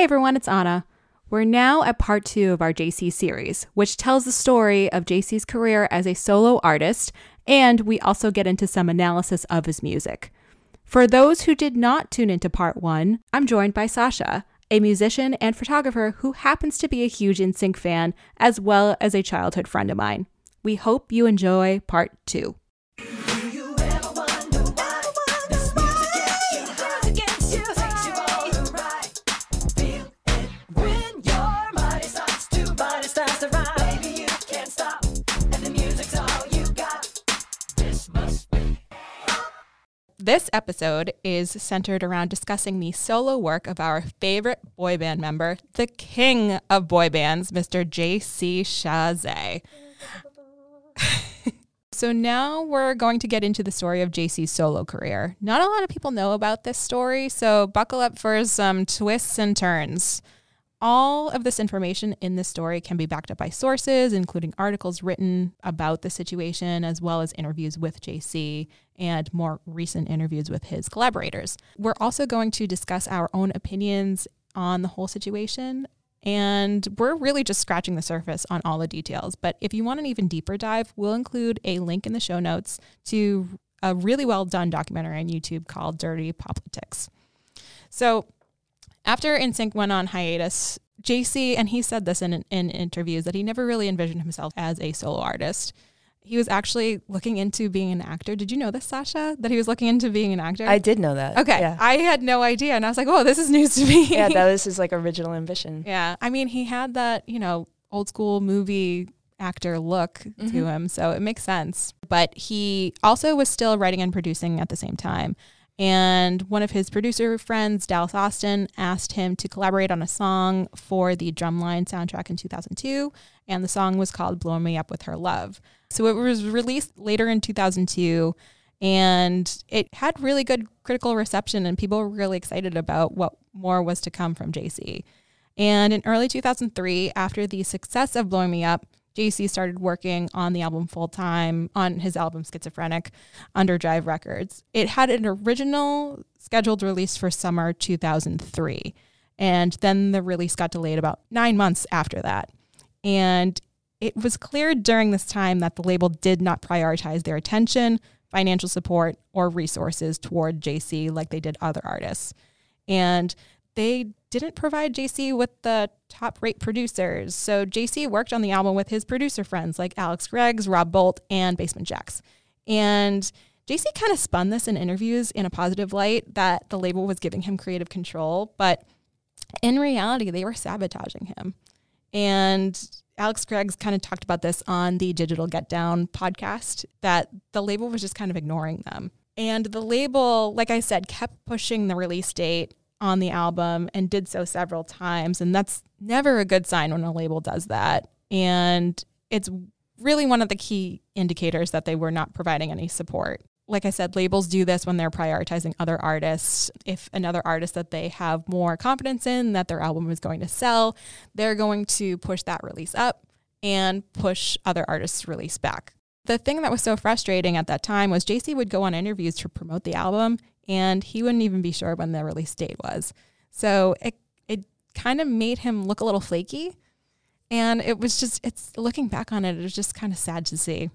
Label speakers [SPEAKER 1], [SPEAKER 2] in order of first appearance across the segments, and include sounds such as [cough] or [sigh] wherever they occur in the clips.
[SPEAKER 1] Hey everyone, it's Ana. We're now at part two of our JC series, which tells the story of JC's career as a solo artist, and we also get into some analysis of his music. For those who did not tune into part one, I'm joined by Sasha, a musician and photographer who happens to be a huge NSYNC fan as well as a childhood friend of mine. We hope you enjoy part two. This episode is centered around discussing the solo work of our favorite boy band member, the king of boy bands, Mr. J.C. Chasez. so now we're going to get into the story of JC's solo career. Not a lot of people know about this story, so buckle up for some twists and turns. All of this information in this story can be backed up by sources, including articles written about the situation, as well as interviews with JC and more recent interviews with his collaborators. We're also going to discuss our own opinions on the whole situation. And we're really just scratching the surface on all the details. But if you want an even deeper dive, we'll include a link in the show notes to a really well done documentary on YouTube called Dirty Politics. So, after NSYNC went on hiatus, JC, and he said this in, in interviews, that he never really envisioned himself as a solo artist. He was actually looking into being an actor. Did you know this, Sasha? That he was looking into being an actor?
[SPEAKER 2] I did know that.
[SPEAKER 1] Okay.
[SPEAKER 2] Yeah.
[SPEAKER 1] I had no idea. And I was like, oh, this is news to me.
[SPEAKER 2] yeah, that [laughs] was his like original ambition.
[SPEAKER 1] yeah. I mean, he had that, you know, old school movie actor look to
[SPEAKER 2] Mhm.
[SPEAKER 1] him. So it makes sense. But he also was still writing and producing at the same time. And one of his producer friends, Dallas Austin, asked him to collaborate on a song for the Drumline soundtrack in 2002. And the song was called Blow Me Up With Her Love. So it was released later in 2002. And it had really good critical reception, and people were really excited about what more was to come from JC. And in early 2003, after the success of Blowing Me Up, JC started working on the album full time on his album Schizophrenic under Jive Records. It had an original scheduled release for summer 2003. And then the release got delayed about nine months after that. And it was clear during this time that the label did not prioritize their attention, financial support, or resources toward JC like they did other artists. And they didn't provide JC with the top rate producers. So JC worked on the album with his producer friends like Alex Greggs, Rob Bolt, and Basement Jaxx. And JC kind of spun this in interviews in a positive light that the label was giving him creative control, but in reality, they were sabotaging him. And Alex Greggs kind of talked about this on the Digital Get Down podcast that the label was just kind of ignoring them. And the label, like I said, kept pushing the release date on the album and did so several times. And that's never a good sign when a label does that. And it's really one of the key indicators that they were not providing any support. Like I said, labels do this when they're prioritizing other artists. If another artist that they have more confidence in that their album is going to sell, they're going to push that release up and push other artists' release back. The thing that was so frustrating at that time was JC would go on interviews to promote the album and he wouldn't even be sure when the release date was. So it it kind of made him look a little flaky. And it was just it's looking back on it, it was just kind of sad to see.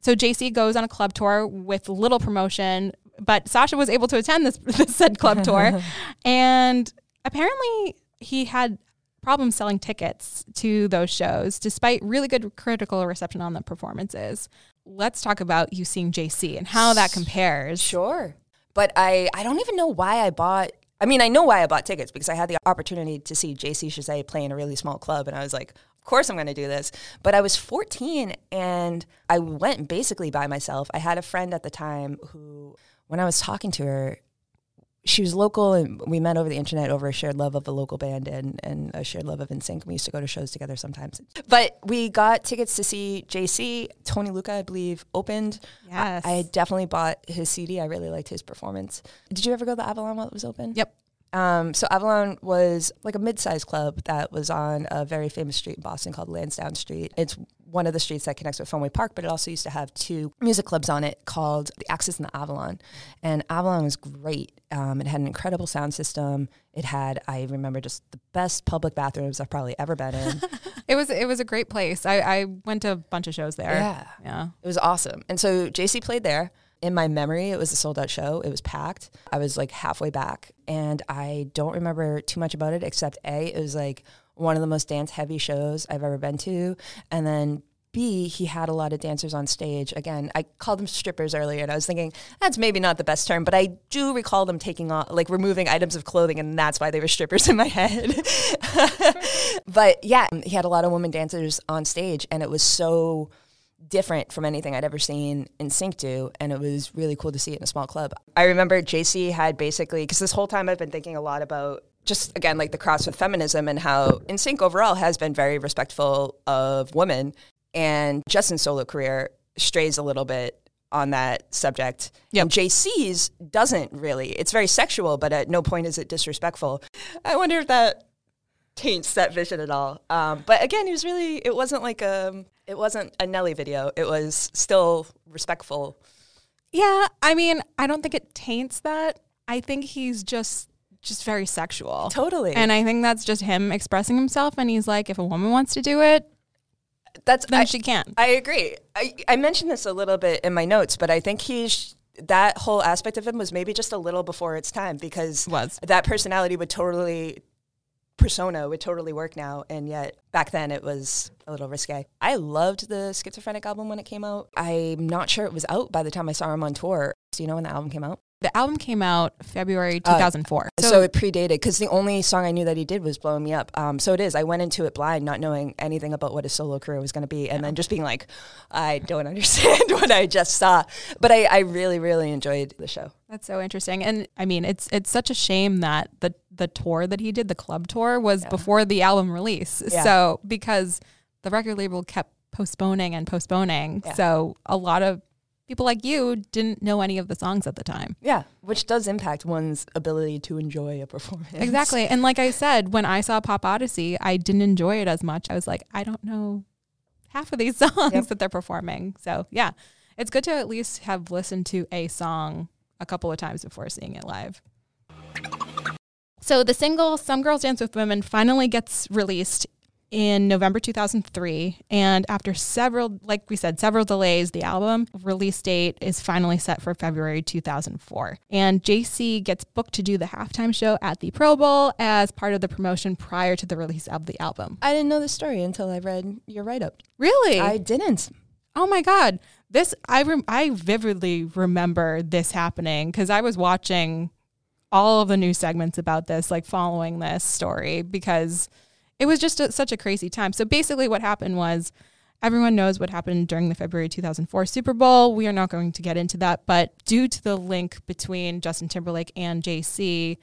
[SPEAKER 1] So JC goes on a club tour with little promotion, but Sasha was able to attend this, [laughs] this said club tour. [laughs] and apparently he had problems selling tickets to those shows despite really good critical reception on the performances. Let's talk about you seeing JC and how that compares.
[SPEAKER 2] Sure. But I, I don't even know why I bought. I mean, I know why I bought tickets because I had the opportunity to see JC Chasez play in a really small club. And I was like, of course I'm going to do this. But I was 14 and I went basically by myself. I had a friend at the time who, when I was talking to her, she was local and we met over the internet over a shared love of a local band and, and a shared love of NSYNC. We used to go to shows together sometimes. But we got tickets to see JC. Tony Lucca, I believe, opened.
[SPEAKER 1] Yes.
[SPEAKER 2] I, I definitely bought his CD. I really liked his performance. Did you ever go to the Avalon while it was open?
[SPEAKER 1] Yep.
[SPEAKER 2] Um, so Avalon was like a mid-sized club that was on a very famous street in Boston called Lansdowne Street. It's one of the streets that connects with Fenway Park, but it also used to have two music clubs on it called the Axis and the Avalon. And Avalon was great. Um, it had an incredible sound system. It had, I remember, just the best public bathrooms I've probably ever been in. [laughs]
[SPEAKER 1] It was it was a great place. I, I went to a bunch of shows there.
[SPEAKER 2] Yeah.
[SPEAKER 1] Yeah.
[SPEAKER 2] It was awesome. And so JC played there. In my memory, it was a sold out show. It was packed. I was like halfway back, and I don't remember too much about it except A, it was like one of the most dance heavy shows I've ever been to. And then B, he had a lot of dancers on stage. Again, I called them strippers earlier, and I was thinking that's maybe not the best term, but I do recall them taking off, like removing items of clothing, and that's why they were strippers in my head. [laughs] but yeah, he had a lot of women dancers on stage, and it was so different from anything I'd ever seen NSYNC do, and it was really cool to see it in a small club. I remember JC had basically because this whole time I've been thinking a lot about just again like the cross with feminism and how NSYNC overall has been very respectful of women, and Justin's solo career strays a little bit on that subject.
[SPEAKER 1] Yep.
[SPEAKER 2] And JC's doesn't really. It's very sexual, but at no point is it disrespectful. I wonder if that taints that vision at all. Um, but again, it was really, it wasn't like a, it wasn't a Nelly video. It was still respectful.
[SPEAKER 1] Yeah, I mean, I don't think it taints that. I think he's just just very sexual.
[SPEAKER 2] Totally.
[SPEAKER 1] And I think that's just him expressing himself and he's like if a woman wants to do it,
[SPEAKER 2] that's,
[SPEAKER 1] then
[SPEAKER 2] I,
[SPEAKER 1] she can.
[SPEAKER 2] I agree. I, I mentioned this a little bit in my notes, but I think he's, that whole aspect of him was maybe just a little before its time because
[SPEAKER 1] Was.
[SPEAKER 2] that personality would totally persona would totally work now and yet back then it was a little risque i loved the schizophrenic album when it came out i'm not sure it was out by the time i saw him on tour do you know when the album came out
[SPEAKER 1] The album came out February 2004.
[SPEAKER 2] so, it predated because the only song I knew that he did was "Blowing Me Up." Um, so it is. I went into it blind, not knowing anything about what his solo career was going to be, and then just being like, "I don't [laughs] understand what I just saw." But I, I really, really enjoyed the show.
[SPEAKER 1] That's so interesting. And I mean, it's it's such a shame that the the tour that he did, the club tour, was before the album release.
[SPEAKER 2] Yeah.
[SPEAKER 1] So because the record label kept postponing and postponing,
[SPEAKER 2] Yeah.
[SPEAKER 1] so a lot of people like you didn't know any of the songs at the time.
[SPEAKER 2] Yeah, which does impact one's ability to enjoy a performance.
[SPEAKER 1] Exactly. And like I said, when I saw Pop Odyssey, I didn't enjoy it as much. I was like, I don't know half of these [laughs] songs
[SPEAKER 2] Yep.
[SPEAKER 1] that they're performing. So yeah, it's good to at least have listened to a song a couple of times before seeing it live. So the single Some Girls Dance with Women finally gets released in November 2003 and after several like we said several delays the album release date is finally set for February 2004 and JC gets booked to do the halftime show at the Pro Bowl as part of the promotion prior to the release of the album.
[SPEAKER 2] I didn't know the story until I read your write up.
[SPEAKER 1] Really?
[SPEAKER 2] I didn't.
[SPEAKER 1] Oh my god. This I rem- I vividly remember this happening cuz I was watching all of the new segments about this like following this story because it was just a, such a crazy time. So basically what happened was everyone knows what happened during the February 2004 Super Bowl. We are not going to get into that, but due to the link between Justin Timberlake and JC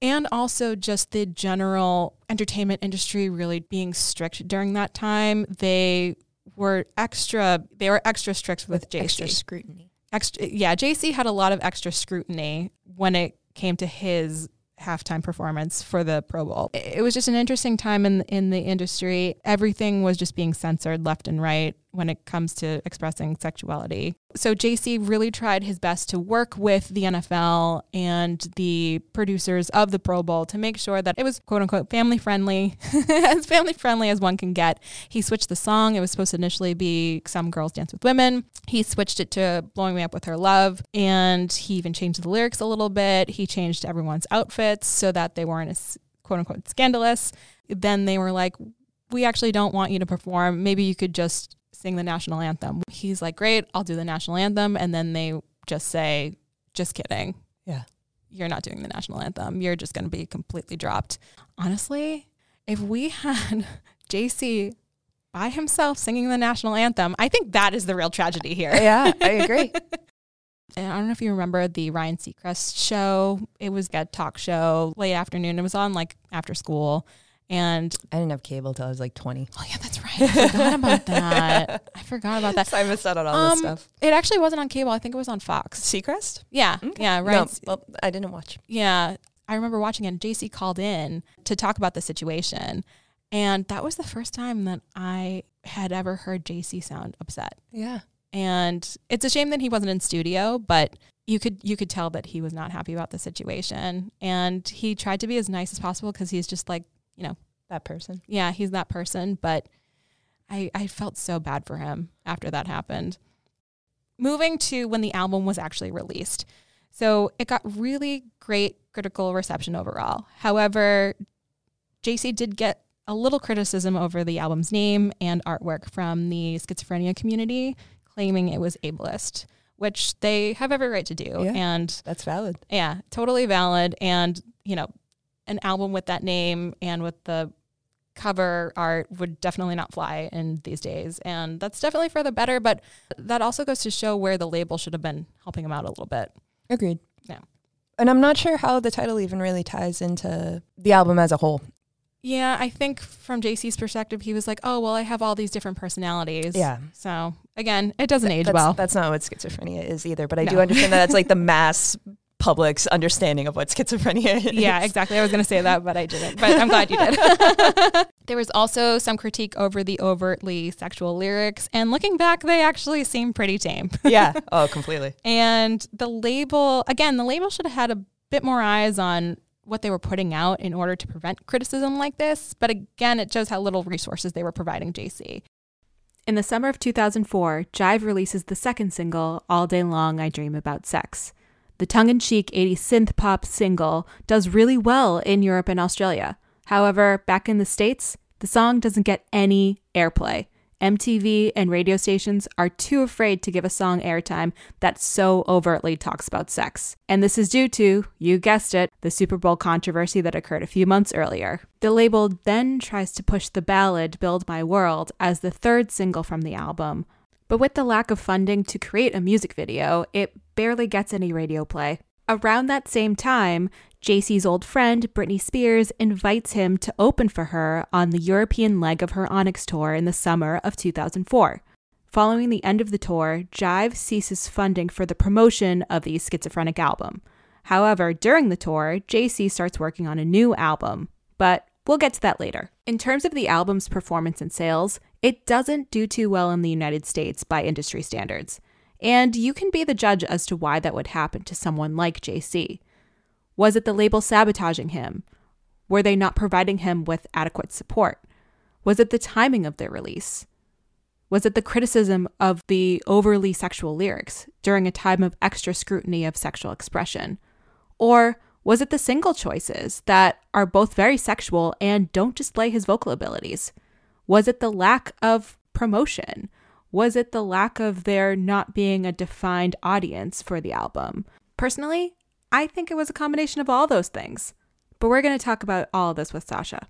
[SPEAKER 1] and also just the general entertainment industry really being strict during that time, they were extra they were extra strict with, JC
[SPEAKER 2] Extra scrutiny.
[SPEAKER 1] extra yeah jc had a lot of extra scrutiny when it came to his halftime performance for the pro bowl. It was just an interesting time in in the industry. Everything was just being censored left and right when it comes to expressing sexuality. So jc really tried his best to work with the nfl and the producers of the pro bowl to make sure that it was quote unquote family friendly [laughs] as family friendly as one can get. He switched the song. It was supposed to initially be some girls dance with women. He switched it to blowing me up with her love and he even changed the lyrics a little bit. He changed everyone's outfits so that they weren't as quote unquote scandalous. Then they were like we actually don't want you to perform. Maybe you could just sing the national anthem he's like great i'll do the national anthem and then they just say just kidding
[SPEAKER 2] Yeah.
[SPEAKER 1] you're not doing the national anthem you're just going to be completely dropped honestly if we had [laughs] jc by himself singing the national anthem i think that is the real tragedy here
[SPEAKER 2] Yeah, I agree. [laughs]
[SPEAKER 1] and I don't know if you remember the Ryan Seacrest show. It was a talk show late afternoon. It was on like after school. And
[SPEAKER 2] I didn't have cable till I was like 20.
[SPEAKER 1] oh yeah, that's right. I forgot about that. I forgot about that. [laughs]
[SPEAKER 2] So I missed out on all
[SPEAKER 1] Um,
[SPEAKER 2] this stuff.
[SPEAKER 1] It actually wasn't on cable. I think it was on Fox.
[SPEAKER 2] Seacrest?
[SPEAKER 1] Yeah, yeah, right.
[SPEAKER 2] No, well, I didn't watch.
[SPEAKER 1] Yeah, I remember watching it and JC called in to talk about the situation. And that was the first time that I had ever heard JC sound upset.
[SPEAKER 2] Yeah.
[SPEAKER 1] And it's a shame that he wasn't in studio, but you could you could tell that he was not happy about the situation. And he tried to be as nice as possible because he's just like, you know,
[SPEAKER 2] That person.
[SPEAKER 1] yeah, he's that person, but I I felt so bad for him after that happened. Moving to when the album was actually released. So it got really great critical reception overall. However, JC did get a little criticism over the album's name and artwork from the schizophrenia community, claiming it was ableist, which they have every right to do.
[SPEAKER 2] Yeah.
[SPEAKER 1] And
[SPEAKER 2] That's valid.
[SPEAKER 1] yeah, totally valid. And, you know, an album with that name and with the cover art would definitely not fly in these days. And that's definitely for the better. But that also goes to show where the label should have been helping him out a little bit.
[SPEAKER 2] Agreed.
[SPEAKER 1] Yeah.
[SPEAKER 2] And I'm not sure how the title even really ties into the album as a whole.
[SPEAKER 1] Yeah, I think from JC's perspective, he was like, oh, well, I have all these different personalities.
[SPEAKER 2] Yeah.
[SPEAKER 1] So again, it doesn't age
[SPEAKER 2] That's,
[SPEAKER 1] well.
[SPEAKER 2] that's not what schizophrenia is either, but I do understand that that's like the [laughs] mass public's understanding of what schizophrenia is.
[SPEAKER 1] yeah, exactly. I was going to say that, but I didn't. But I'm glad you did. [laughs] there was also some critique over the overtly sexual lyrics. And looking back, they actually seem pretty tame.
[SPEAKER 2] yeah. [laughs] Oh, completely.
[SPEAKER 1] And the label, again, the label should have had a bit more eyes on what they were putting out in order to prevent criticism like this. But again, it shows how little resources they were providing JC. In the summer of 2004, Jive releases the second single, All Day Long I Dream About Sex. The tongue in cheek 80s synth pop single does really well in Europe and Australia. However, back in the States, the song doesn't get any airplay. MTV and radio stations are too afraid to give a song airtime that so overtly talks about sex. And this is due to, you guessed it, the Super Bowl controversy that occurred a few months earlier. The label then tries to push the ballad Build My World as the third single from the album. But with the lack of funding to create a music video, it barely gets any radio play. Around that same time, JC's old friend, Britney Spears, invites him to open for her on the European leg of her Onyx tour in the summer of 2004. Following the end of the tour, Jive ceases funding for the promotion of the schizophrenic album. However, during the tour, JC starts working on a new album, but we'll get to that later. In terms of the album's performance and sales, it doesn't do too well in the United States by industry standards. And you can be the judge as to why that would happen to someone like JC. Was it the label sabotaging him? Were they not providing him with adequate support? Was it the timing of their release? Was it the criticism of the overly sexual lyrics during a time of extra scrutiny of sexual expression? Or was it the single choices that are both very sexual and don't display his vocal abilities? Was it the lack of promotion? Was it the lack of there not being a defined audience for the album? Personally, I think it was a combination of all those things. But we're going to talk about all of this with Sasha.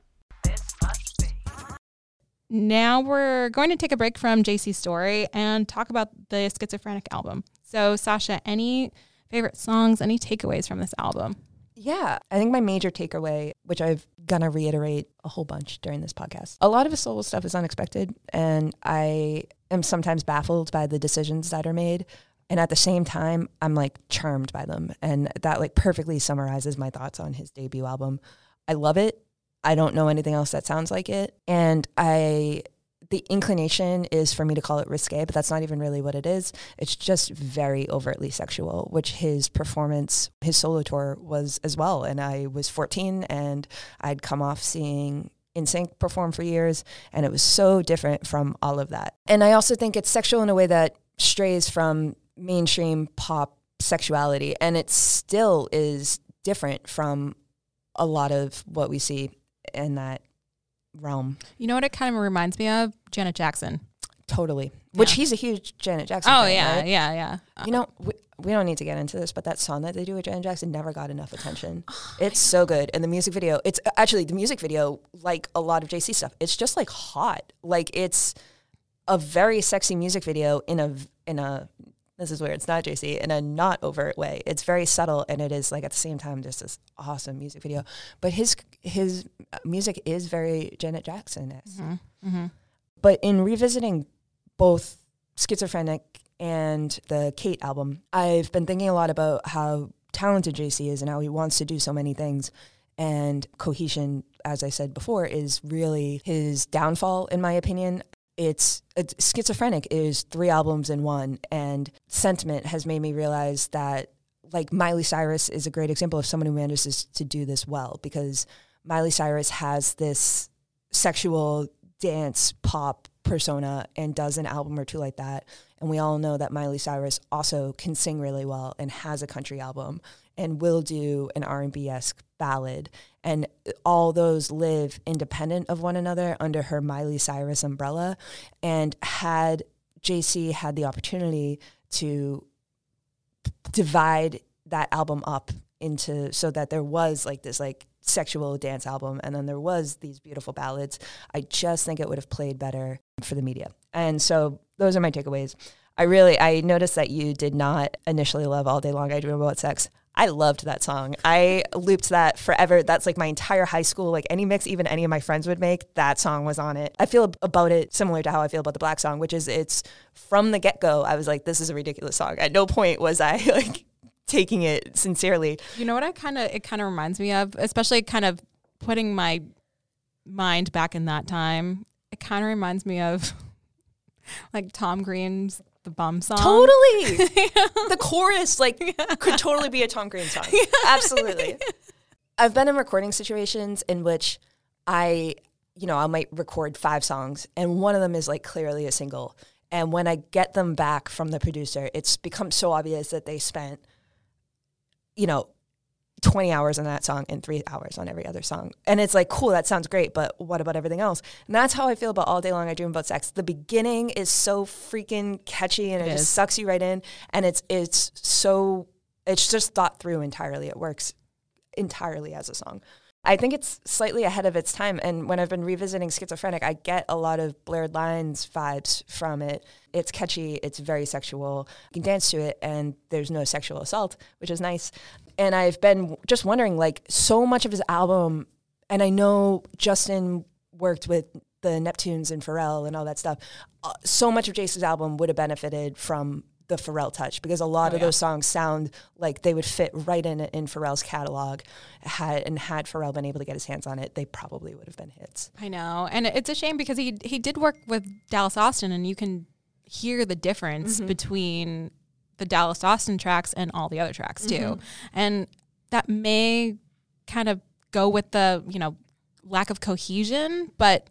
[SPEAKER 1] Now we're going to take a break from JC's story and talk about the Schizophrenic album. So, Sasha, any favorite songs, any takeaways from this album?
[SPEAKER 2] Yeah, I think my major takeaway, which I've gonna reiterate a whole bunch during this podcast, a lot of his solo stuff is unexpected, and I am sometimes baffled by the decisions that are made. And at the same time, I'm like charmed by them, and that like perfectly summarizes my thoughts on his debut album. I love it. I don't know anything else that sounds like it, and I the inclination is for me to call it risque, but that's not even really what it is. It's just very overtly sexual, which his performance, his solo tour was as well. And I was 14 and I'd come off seeing NSYNC perform for years, and it was so different from all of that. And I also think it's sexual in a way that strays from mainstream pop sexuality, and it still is different from a lot of what we see in that realm.
[SPEAKER 1] You know what it kind of reminds me of? Janet Jackson.
[SPEAKER 2] Totally. Which he's a huge Janet Jackson.
[SPEAKER 1] Oh,
[SPEAKER 2] fan,
[SPEAKER 1] yeah,
[SPEAKER 2] right?
[SPEAKER 1] yeah, yeah.
[SPEAKER 2] You know, we, we don't need to get into this, but that song that they do with Janet Jackson never got enough attention. [sighs]
[SPEAKER 1] Oh
[SPEAKER 2] it's so good, and the music video. It's uh, actually the music video, like a lot of JC stuff. It's just like hot. Like it's a very sexy music video in a in a. This is where it's not JC in a not overt way. It's very subtle, and it is like at the same time just this awesome music video. But his his music is very Janet Jackson esque.
[SPEAKER 1] Mm-hmm.
[SPEAKER 2] But in revisiting both Schizophrenic and the Kate album, I've been thinking a lot about how talented JC is and how he wants to do so many things. And cohesion, as I said before, is really his downfall, in my opinion. It's, it's schizophrenic is three albums in one, and sentiment has made me realize that like Miley Cyrus is a great example of someone who manages to do this well because Miley Cyrus has this sexual dance pop persona and does an album or two like that. And we all know that Miley Cyrus also can sing really well and has a country album and will do an R&B esque ballad. And all those live independent of one another under her Miley Cyrus umbrella. And had JC had the opportunity to divide that album up into so that there was like this like sexual dance album and then there was these beautiful ballads i just think it would have played better for the media and so those are my takeaways i really i noticed that you did not initially love all day long i dream about sex i loved that song. I looped that forever. That's like my entire high school like any mix even any of my friends would make that song was on it. I feel about it similar to how i feel about the black song which is it's from the get-go i was like this is a ridiculous song. At no point was i [laughs] like taking it sincerely.
[SPEAKER 1] You know what I kind of it kind of reminds me of, especially kind of putting my mind back in that time. It kind of reminds me of [laughs] like Tom Green's the bum song.
[SPEAKER 2] Totally. [laughs] the chorus like [laughs] could totally be a Tom Green song. [laughs] Absolutely. I've been in recording situations in which I, you know, I might record five songs and one of them is like clearly a single. And when I get them back from the producer, it's become so obvious that they spent you know, 20 hours on that song and three hours on every other song. And it's like, cool, that sounds great, but what about everything else? And that's how I feel about All Day Long I Dream About Sex. The beginning is so freaking catchy and it, it just sucks you right in. And it's it's so it's just thought through entirely. It works entirely as a song. I think it's slightly ahead of its time. And when I've been revisiting Schizophrenic, I get a lot of Blurred Lines vibes from it. It's catchy, it's very sexual. You can dance to it, and there's no sexual assault, which is nice. And I've been just wondering, like, so much of his album, and I know Justin worked with the Neptunes and Pharrell and all that stuff. Uh, so much of JC's album would have benefited from the Pharrell touch because a lot oh, of yeah. those songs sound like they would fit right in in Pharrell's catalog. Had and had Pharrell been able to get his hands on it, they probably would have been hits.
[SPEAKER 1] I know, and it's a shame because he he did work with Dallas Austin, and you can hear the difference mm-hmm. between the Dallas Austin tracks and all the other tracks too, mm-hmm. and that may kind of go with the you know lack of cohesion, but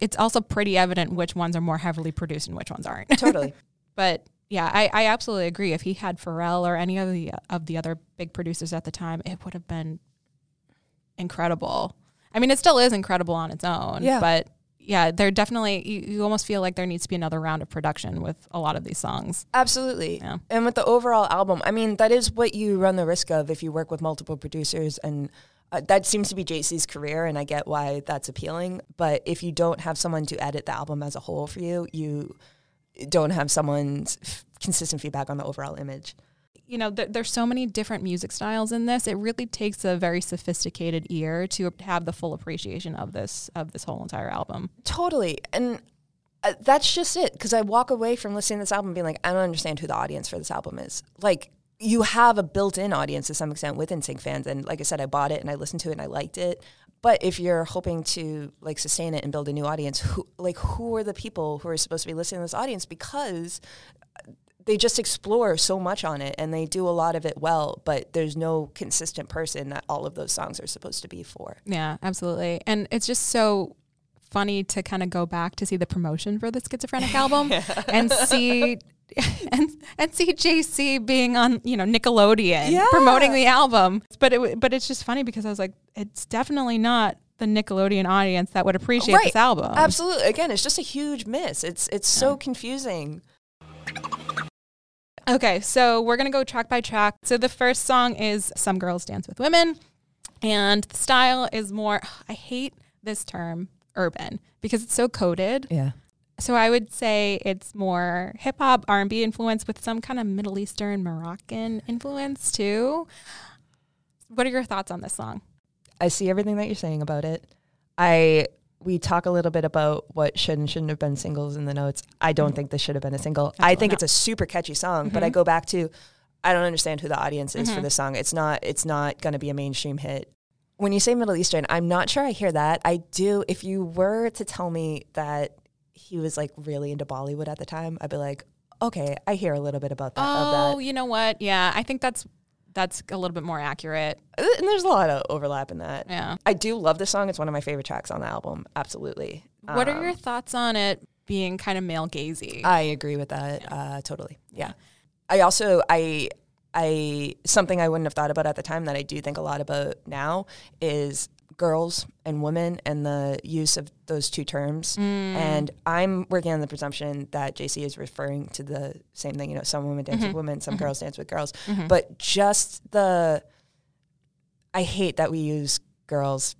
[SPEAKER 1] it's also pretty evident which ones are more heavily produced and which ones aren't. [laughs]
[SPEAKER 2] Totally.
[SPEAKER 1] but yeah, I, I absolutely agree. If he had Pharrell or any of the of the other big producers at the time, it would have been incredible. I mean, it still is incredible on its own. Yeah. But yeah, there definitely you, you almost feel like there needs to be another round of production with a lot of these songs.
[SPEAKER 2] Absolutely. Yeah. And with the overall album, I mean, that is what you run the risk of if you work with multiple producers and uh, that seems to be JC's career, and I get why that's appealing. But if you don't have someone to edit the album as a whole for you, you don't have someone's f- consistent feedback on the overall image.
[SPEAKER 1] You know, th- there's so many different music styles in this. It really takes a very sophisticated ear to have the full appreciation of this of this whole entire album.
[SPEAKER 2] Totally, and uh, that's just it. Because I walk away from listening to this album being like, I don't understand who the audience for this album is. Like, you have a built-in audience to some extent with NSYNC fans, and like I said, I bought it and I listened to it and I liked it. But if you're hoping to like sustain it and build a new audience, who like who are the people who are supposed to be listening to this audience? Because they just explore so much on it and they do a lot of it well, but there's no consistent person that all of those songs are supposed to be for.
[SPEAKER 1] Yeah, absolutely. And it's just so funny to kind of go back to see the promotion for the schizophrenic album [laughs] and see [laughs] and and see JC being on you know Nickelodeon yeah. promoting the album. But it but it's just funny because I was like, it's definitely not the Nickelodeon audience that would appreciate right. this album.
[SPEAKER 2] Absolutely. Again, it's just a huge miss. It's it's yeah. so confusing.
[SPEAKER 1] Okay, so we're gonna go track by track. So the first song is "Some Girls Dance with Women," and the style is more. I hate this term urban because it's so coded.
[SPEAKER 2] Yeah.
[SPEAKER 1] So I would say it's more hip hop, R and B influence with some kind of Middle Eastern Moroccan influence too. What are your thoughts on this song?
[SPEAKER 2] I see everything that you're saying about it. I we talk a little bit about what should and shouldn't have been singles in the notes. I don't mm-hmm. think this should have been a single. I think it's a super catchy song, mm-hmm. but I mm-hmm. go back to I don't understand who the audience is for this song. It's not it's not going to be a mainstream hit. When you say Middle Eastern, I'm not sure I hear that. I do. If you were to tell me that he was like really into Bollywood at the time, I'd be like, okay, I hear a little bit about that.
[SPEAKER 1] Oh,
[SPEAKER 2] Of
[SPEAKER 1] you know what? Yeah, I think that's that's a little bit more accurate.
[SPEAKER 2] Uh, And there's a lot of overlap in that.
[SPEAKER 1] Yeah.
[SPEAKER 2] I do love this song. It's one of my favorite tracks on the album. Absolutely.
[SPEAKER 1] What are
[SPEAKER 2] Um,
[SPEAKER 1] your thoughts on it being kind of male gazy?
[SPEAKER 2] I agree with that. Uh, totally. Yeah. I also I I something I wouldn't have thought about at the time that I do think a lot about now is girls and women and the use of those two terms. Mm. And I'm working on the presumption that JC is referring to the same thing. You know, some women dance with mm-hmm. women, some mm-hmm. girls dance with girls. Mm-hmm. But just the I hate that we use girls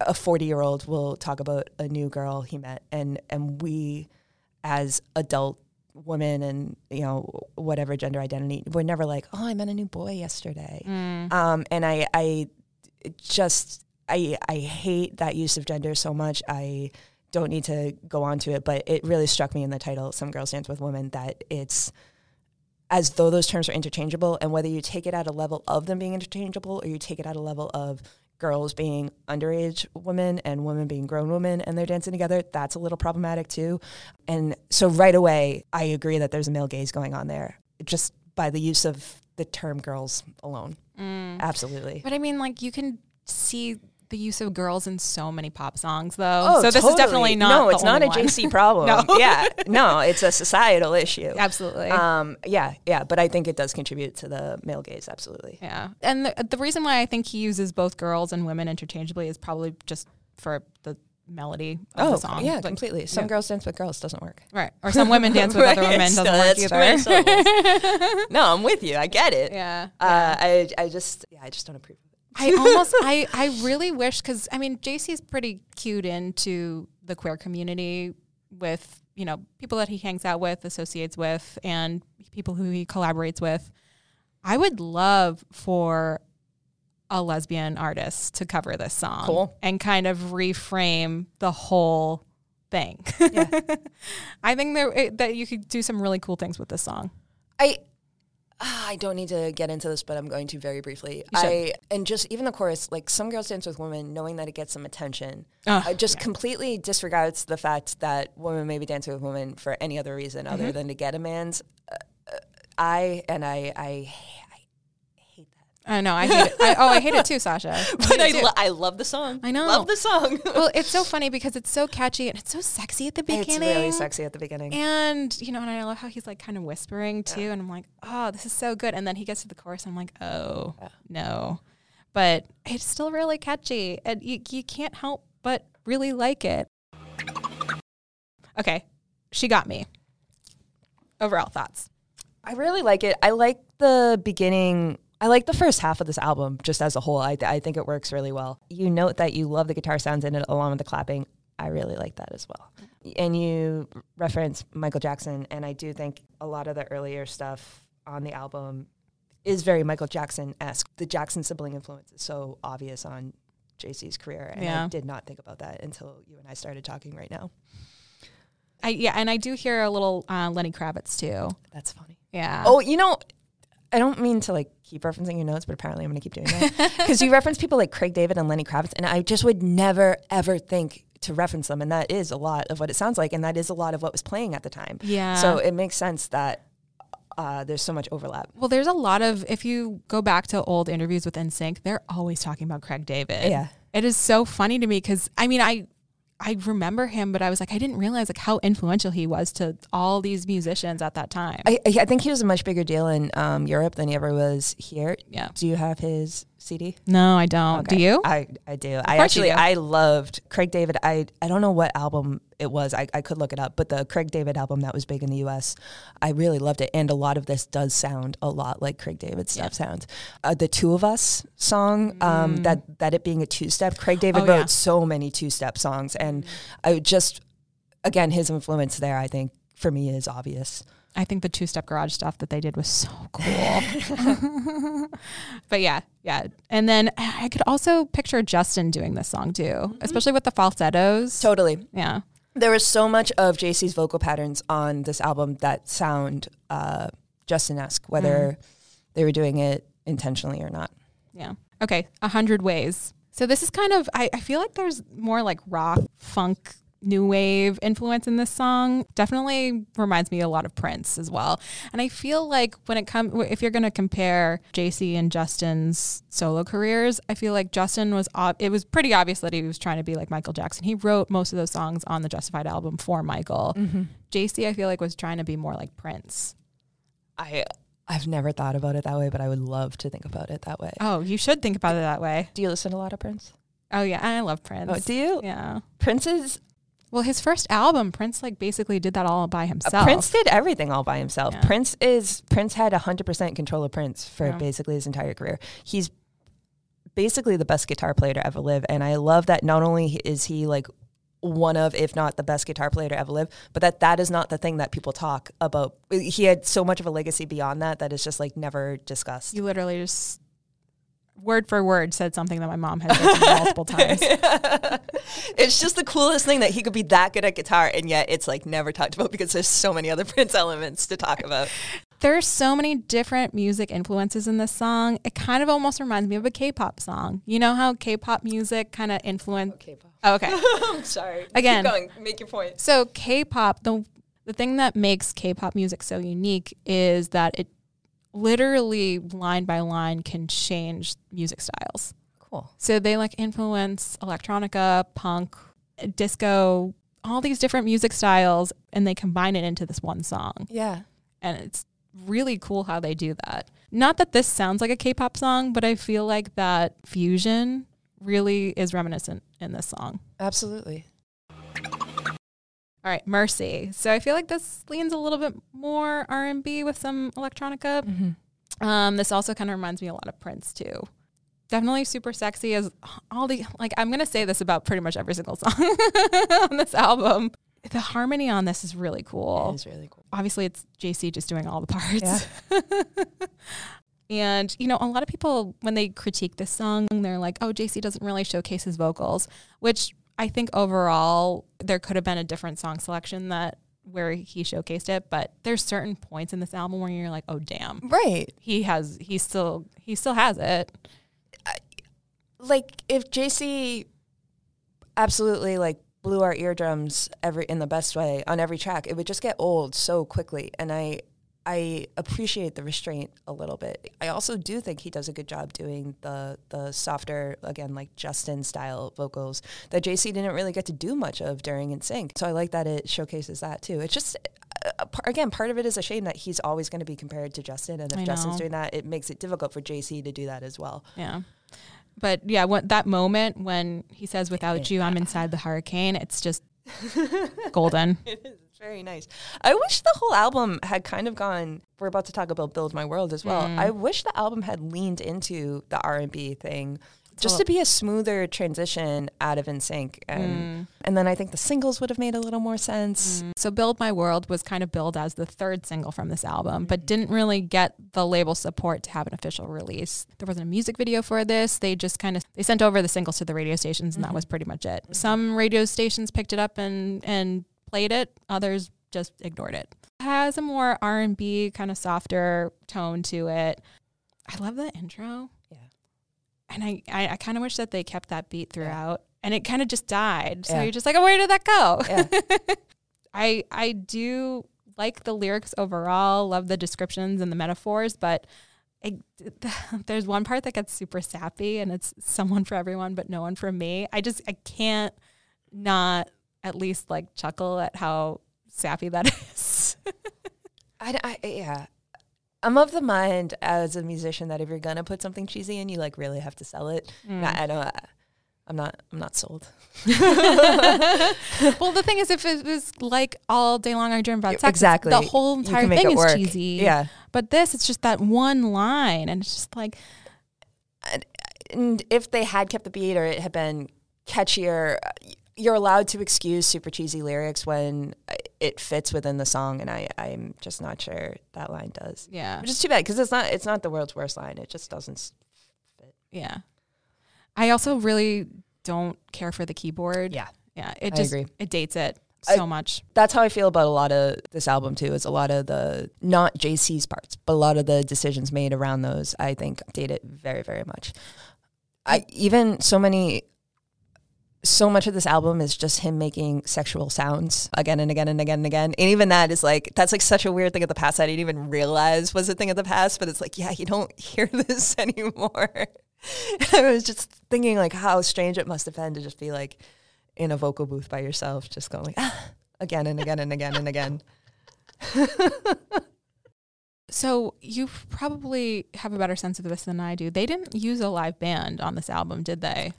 [SPEAKER 2] a 40 year old will talk about a new girl he met and and we as adult women and you know whatever gender identity we're never like oh i met a new boy yesterday mm. um, and i i just i i hate that use of gender so much. I don't need to go on to it but it really struck me in the title some girls dance with women that it's as though those terms are interchangeable and whether you take it at a level of them being interchangeable or you take it at a level of girls being underage women and women being grown women and they're dancing together that's a little problematic too. And so right away i agree that there's a male gaze going on there just by the use of the term girls alone absolutely
[SPEAKER 1] But I mean, like you can see the use of girls in so many pop songs, though.
[SPEAKER 2] Oh,
[SPEAKER 1] so this is definitely not.
[SPEAKER 2] No, it's not a
[SPEAKER 1] one.
[SPEAKER 2] JC [laughs] problem.
[SPEAKER 1] No.
[SPEAKER 2] yeah, no, it's a societal issue.
[SPEAKER 1] Absolutely.
[SPEAKER 2] Um, yeah, yeah, but I think it does contribute to the male gaze. Absolutely.
[SPEAKER 1] yeah, and the, the reason why I think he uses both girls and women interchangeably is probably just for the melody of
[SPEAKER 2] Oh,
[SPEAKER 1] the song.
[SPEAKER 2] yeah,
[SPEAKER 1] Like,
[SPEAKER 2] completely. Some
[SPEAKER 1] yeah.
[SPEAKER 2] girls dance with girls doesn't work.
[SPEAKER 1] Right. Or some women [laughs] dance with other
[SPEAKER 2] Right,
[SPEAKER 1] women doesn't work either. [laughs]
[SPEAKER 2] no, I'm with you. I get it.
[SPEAKER 1] yeah.
[SPEAKER 2] Uh, I, I just, yeah, I just don't approve of it.
[SPEAKER 1] I almost, I, I really wish, because I mean, JC's pretty cued into the queer community with, you know, people that he hangs out with, associates with, and people who he collaborates with. I would love for a lesbian artist to cover this song
[SPEAKER 2] Cool.
[SPEAKER 1] and kind of reframe the whole thing.
[SPEAKER 2] Yeah. [laughs]
[SPEAKER 1] I think there, it, that you could do some really cool things with this song.
[SPEAKER 2] I ah, I don't need to get into this, but I'm going to very briefly. I and just even the chorus, like some girls dance with women, knowing that it gets some attention, uh, just completely disregards the fact that women may be dancing with women for any other reason
[SPEAKER 1] Mm-hmm.
[SPEAKER 2] other than to get a man's. Uh, uh, I and I I. I hate
[SPEAKER 1] know. I hate it. I, oh, I hate it too, Sasha. I [laughs]
[SPEAKER 2] But I,
[SPEAKER 1] too.
[SPEAKER 2] lo- I love the song.
[SPEAKER 1] I know.
[SPEAKER 2] Love the song. [laughs]
[SPEAKER 1] well, it's so [laughs] funny because it's so catchy and it's so sexy at the beginning.
[SPEAKER 2] it's really sexy at the beginning.
[SPEAKER 1] And, you know, and I love how he's like kind of whispering too. And I'm like, oh, this is so good. And then he gets to the chorus. And I'm like, oh, no. But it's still really catchy. And you, you can't help but really like it. Okay. She got me. Overall thoughts.
[SPEAKER 2] I really like it. I like the beginning. I like the first half of this album just as a whole. I, I think it works really well. You note that you love the guitar sounds in it along with the clapping. I really like that as well. And you reference Michael Jackson, and I do think a lot of the earlier stuff on the album is very Michael Jackson esque. The Jackson sibling influence is so obvious on JC's career, and
[SPEAKER 1] Yeah.
[SPEAKER 2] I did not think about that until you and I started talking right now.
[SPEAKER 1] I, yeah. And I do hear a little uh, Lenny Kravitz too.
[SPEAKER 2] That's funny.
[SPEAKER 1] Yeah.
[SPEAKER 2] Oh, you know, I don't mean to like keep referencing your notes, but apparently I'm going to keep doing that [laughs] because you reference people like Craig David and Lenny Kravitz, and I just would never ever think to reference them, and that is a lot of what it sounds like, and that is a lot of what was playing at the time.
[SPEAKER 1] Yeah.
[SPEAKER 2] So it makes sense that uh, there's so much overlap.
[SPEAKER 1] Well, there's a lot of if you go back to old interviews with NSYNC, they're always talking about Craig David.
[SPEAKER 2] Yeah.
[SPEAKER 1] It is so funny to me because I mean I I remember him, but I was like I didn't realize like how influential he was to all these musicians at that time.
[SPEAKER 2] I, I think he was a much bigger deal in um, Europe than he ever was here.
[SPEAKER 1] Yeah.
[SPEAKER 2] Do you have his CD?
[SPEAKER 1] no, I don't. Do you?
[SPEAKER 2] I, I do. I actually
[SPEAKER 1] do.
[SPEAKER 2] I loved Craig David. I I don't know what album it was. I, I could look it up, but the Craig David album that was big in the US, I really loved it. And a lot of this does sound a lot like Craig David stuff sounds. Uh, the Two of Us song, um, that that it being a two step, Craig David
[SPEAKER 1] Mm. Oh,
[SPEAKER 2] wrote
[SPEAKER 1] yeah. Mm.
[SPEAKER 2] so many two step songs. And I just again his influence there, I think, for me is obvious.
[SPEAKER 1] I think the two step garage stuff that they did was so [laughs] cool. but yeah, yeah. And then I could also picture Justin doing this song too, especially with the falsettos.
[SPEAKER 2] Totally.
[SPEAKER 1] yeah.
[SPEAKER 2] There was so much of JC's vocal patterns on this album that sound uh, Justin-esque, whether they were doing it intentionally or not.
[SPEAKER 1] Yeah. Okay. A hundred ways. So this is kind of I, I feel like there's more like rock, funk, new wave influence in this song. Definitely reminds me a lot of Prince as well. And I feel like when it comes if you're going to compare JC and Justin's solo careers, I feel like Justin was ob- it was pretty obvious that he was trying to be like Michael Jackson. He wrote most of those songs on the Justified album for Michael. Mm-hmm. JC I feel like was trying to be more like Prince.
[SPEAKER 2] I I've never thought about it that way, but I would love to think about it that way.
[SPEAKER 1] Oh, you should think about it that way.
[SPEAKER 2] Do you listen to a lot of Prince?
[SPEAKER 1] Oh yeah, I love Prince.
[SPEAKER 2] Oh, do you?
[SPEAKER 1] Yeah.
[SPEAKER 2] Prince is
[SPEAKER 1] Well, his first album, Prince like basically did that all by
[SPEAKER 2] uh,
[SPEAKER 1] himself.
[SPEAKER 2] Prince did everything all by himself.
[SPEAKER 1] Yeah.
[SPEAKER 2] Prince is Prince had hundred percent control of Prince for
[SPEAKER 1] Yeah.
[SPEAKER 2] basically his entire career. He's basically the best guitar player to ever live, and I love that. Not only is he like one of, if not the best guitar player to ever live, but that that is not the thing that people talk about. He had so much of a legacy beyond that that is just like never discussed.
[SPEAKER 1] You literally just word for word said something that my mom has said multiple times. [laughs]
[SPEAKER 2] it's just the coolest thing that he could be that good at guitar, and yet it's like never talked about because there's so many other [laughs] Prince elements to talk about.
[SPEAKER 1] There are so many different music influences in this song. It kind of almost reminds me of a K-pop song. You know how K-pop music kind of influenced.
[SPEAKER 2] Okay, oh, Paul.
[SPEAKER 1] Oh, okay. [laughs]
[SPEAKER 2] I'm sorry.
[SPEAKER 1] Again.
[SPEAKER 2] Keep going. Make your point.
[SPEAKER 1] So K-pop, the the thing that makes K-pop music so unique is that it literally line by line can change music styles.
[SPEAKER 2] Cool.
[SPEAKER 1] So they like influence electronica, punk, disco, all these different music styles, and they combine it into this one song.
[SPEAKER 2] Yeah.
[SPEAKER 1] And it's really cool how they do that. Not that this sounds like a K pop song, but I feel like that fusion really is reminiscent in this song.
[SPEAKER 2] Absolutely.
[SPEAKER 1] All right, Mercy. So I feel like this leans a little bit more R&B with some electronica.
[SPEAKER 2] Mm-hmm.
[SPEAKER 1] Um, this also kind of reminds me a lot of Prince too. Definitely super sexy as all the like I'm gonna say this about pretty much every single [laughs] song on this album. The harmony on this is really cool.
[SPEAKER 2] It is really cool.
[SPEAKER 1] Obviously it's JC just doing all the parts.
[SPEAKER 2] Yeah. [laughs]
[SPEAKER 1] and you know, a lot of people when they critique this song, they're like, "Oh, JC doesn't really showcase his vocals," which I think overall there could have been a different song selection that where he showcased it, but there's certain points in this album where you're like, "Oh, damn."
[SPEAKER 2] Right.
[SPEAKER 1] he has he still he still has it
[SPEAKER 2] Like if JC absolutely like blew our eardrums every in the best way on every track, it would just get old so quickly. And I I appreciate the restraint a little bit. I also do think he does a good job doing the the softer, again, like Justin style vocals that JC didn't really get to do much of during NSYNC. So I like that it showcases that too. It's just uh, again, part of it is a shame that he's always going to be compared to Justin, and if
[SPEAKER 1] I
[SPEAKER 2] Justin's
[SPEAKER 1] know.
[SPEAKER 2] doing that, it makes it difficult for JC to do that as well.
[SPEAKER 1] yeah but yeah that moment when he says without you i'm [laughs] inside the hurricane it's just golden [laughs]
[SPEAKER 2] It is. Very nice. I wish the whole album had kind of gone. We're about to talk about "Build My World" as well.
[SPEAKER 1] Mm.
[SPEAKER 2] I wish the album had leaned into the R and B thing, just to be a smoother transition out of "NSYNC," and mm. and then I think the singles would have made a little more sense. Mm.
[SPEAKER 1] so build my world was kind of billed as the third single from this album but mm. didn't really get the label support to have an official release there wasn't a music video for this they just kind of they sent over the singles to the radio stations and that mm-hmm. was pretty much it mm-hmm. some radio stations picked it up and and played it others just ignored it it has a more r&b kind of softer tone to it i love the intro
[SPEAKER 2] Yeah.
[SPEAKER 1] and i i, I kind of wish that they kept that beat throughout and it kind of just died so
[SPEAKER 2] Yeah.
[SPEAKER 1] you're just like oh where did that go
[SPEAKER 2] Yeah. [laughs]
[SPEAKER 1] I I do like the lyrics overall, love the descriptions and the metaphors, but it, [laughs] there's one part that gets super sappy and it's someone for everyone but no one for me. I just I can't not at least like chuckle at how sappy that [laughs] is.
[SPEAKER 2] I, I- yeah. I'm of the mind as a musician that if you're gonna put something cheesy in, you like really have to sell it.
[SPEAKER 1] Mm.
[SPEAKER 2] I, I don't. I'm not. I'm not sold. [laughs]
[SPEAKER 1] well, the thing is, if it was like all day long, I dream about sex.
[SPEAKER 2] Exactly.
[SPEAKER 1] The whole entire thing is
[SPEAKER 2] work.
[SPEAKER 1] cheesy.
[SPEAKER 2] Yeah.
[SPEAKER 1] But this, it's just that one line, and it's just like,
[SPEAKER 2] and if they had kept the beat or it had been catchier, you're allowed to excuse super cheesy lyrics when it fits within the song, and I, I'm just not sure that line does.
[SPEAKER 1] yeah,
[SPEAKER 2] Which is too bad because it's not it's not the world's worst line. It just doesn't. fit.
[SPEAKER 1] yeah. I also really don't care for the keyboard.
[SPEAKER 2] Yeah,
[SPEAKER 1] Yeah, it
[SPEAKER 2] I
[SPEAKER 1] just
[SPEAKER 2] agree.
[SPEAKER 1] it dates it. so much.
[SPEAKER 2] That's how I feel about a lot of this album too. Is a lot of the not JC's parts, but a lot of the decisions made around those. I think date it very, very much. I even so many. So much of this album is just him making sexual sounds again and again and again and again. And even that is like, that's like such a weird thing of the past I didn't even realize was a thing of the past. But it's like, yeah, you don't [laughs] hear this [laughs] anymore. [laughs] I was just thinking like how strange it must have been to just be like in a vocal booth by yourself, just going like, ah, again and again and again and again.
[SPEAKER 1] So you probably have a better sense of this than I do. They didn't use a live band on this album, did they?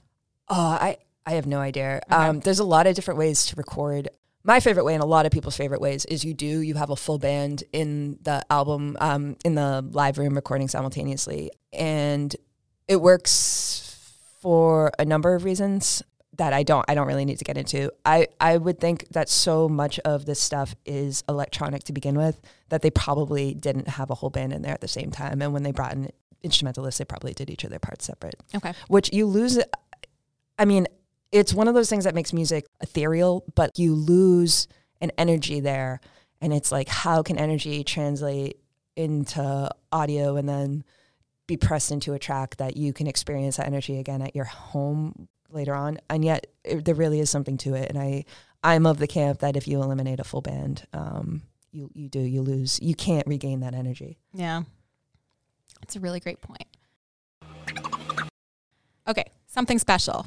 [SPEAKER 2] Oh, I, I have no idea. Um, there's a lot of different ways to record. My favorite way, and a lot of people's favorite ways, is you do you have a full band in the album, um, in the live room recording simultaneously, and it works for a number of reasons that I don't I don't really need to get into. I I would think that so much of this stuff is electronic to begin with that they probably didn't have a whole band in there at the same time, and when they brought in instrumentalists, they probably did each of their parts separate.
[SPEAKER 1] Okay.
[SPEAKER 2] Which you lose. I mean, it's one of those things that makes music ethereal, but you lose an energy there, and it's like how can energy translate into audio and then be pressed into a track that you can experience that energy again at your home later on and yet it, there really is something to it and i i'm of the camp that if you eliminate a full band um, you you do you lose you can't regain that energy
[SPEAKER 1] Yeah. It's a really great point. Okay, something special.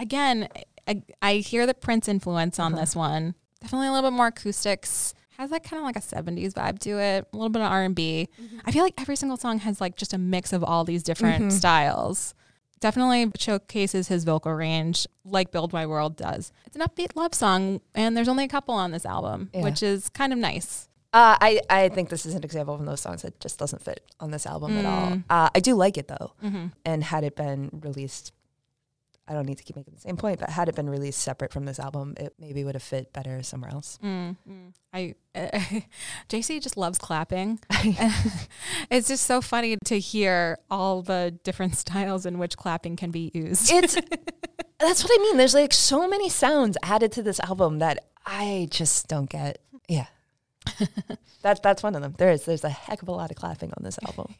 [SPEAKER 1] Again, I, I hear the Prince influence on
[SPEAKER 2] Uh-huh.
[SPEAKER 1] this one. Definitely a little bit more acoustics. Has like kind of like a 70s vibe to it. A little bit of R&B. I feel like every single song has like just a mix of all these different
[SPEAKER 2] Mhm.
[SPEAKER 1] styles. Definitely showcases his vocal range like Build My World does. It's an upbeat love song and there's only a couple on this album,
[SPEAKER 2] Yeah.
[SPEAKER 1] which is kind of nice.
[SPEAKER 2] uh, I, I think this is an example of one of those songs that just doesn't fit on this album at all.
[SPEAKER 1] Mm.
[SPEAKER 2] Uh, I do like it though,
[SPEAKER 1] Mm-hmm.
[SPEAKER 2] and had it been released, I don't need to keep making the same point, but had it been released separate from this album, it maybe would have fit better somewhere else.
[SPEAKER 1] Mm, mm. I [laughs] JC just loves clapping. [laughs] [laughs] it's just so funny to hear all the different styles in which clapping can be used.
[SPEAKER 2] It's that's what I mean. There's like so many sounds added to this album that I just don't get. Yeah. that's that's one of them. There is. There's a heck of a lot of clapping on this album.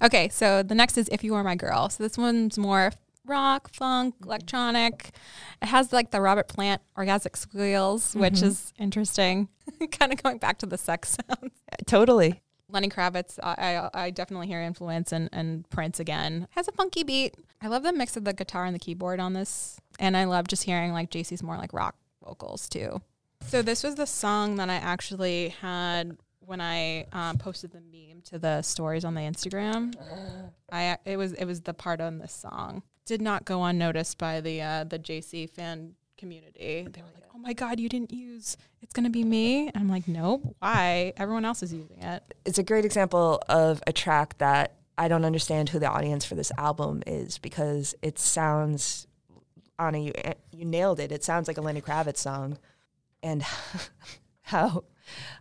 [SPEAKER 1] okay, so the next is If You Were My Girl. So this one's more rock, funk, electronic. It has like the Robert Plant orgasmic squeals, which
[SPEAKER 2] Mhm.
[SPEAKER 1] is interesting. [laughs] kind of going back to the sex [laughs] sounds.
[SPEAKER 2] totally.
[SPEAKER 1] Lenny Kravitz, I, I, I definitely hear influence and, and Prince again. Has a funky beat. I love the mix of the guitar and the keyboard on this. And I love just hearing like JC's more like rock vocals too. So this was the song that I actually had when I um, posted the meme to the stories on the Instagram. [gasps] I it was it was the part on this song. Did not go unnoticed by the uh, the JC fan community. They were like, "Oh my god, you didn't use it's gonna be me." And I'm like, "Nope. Why? Everyone else is using it."
[SPEAKER 2] It's a great example of a track that I don't understand who the audience for this album is because it sounds, Ana, you you nailed it. It sounds like a Lenny Kravitz song, and [laughs] how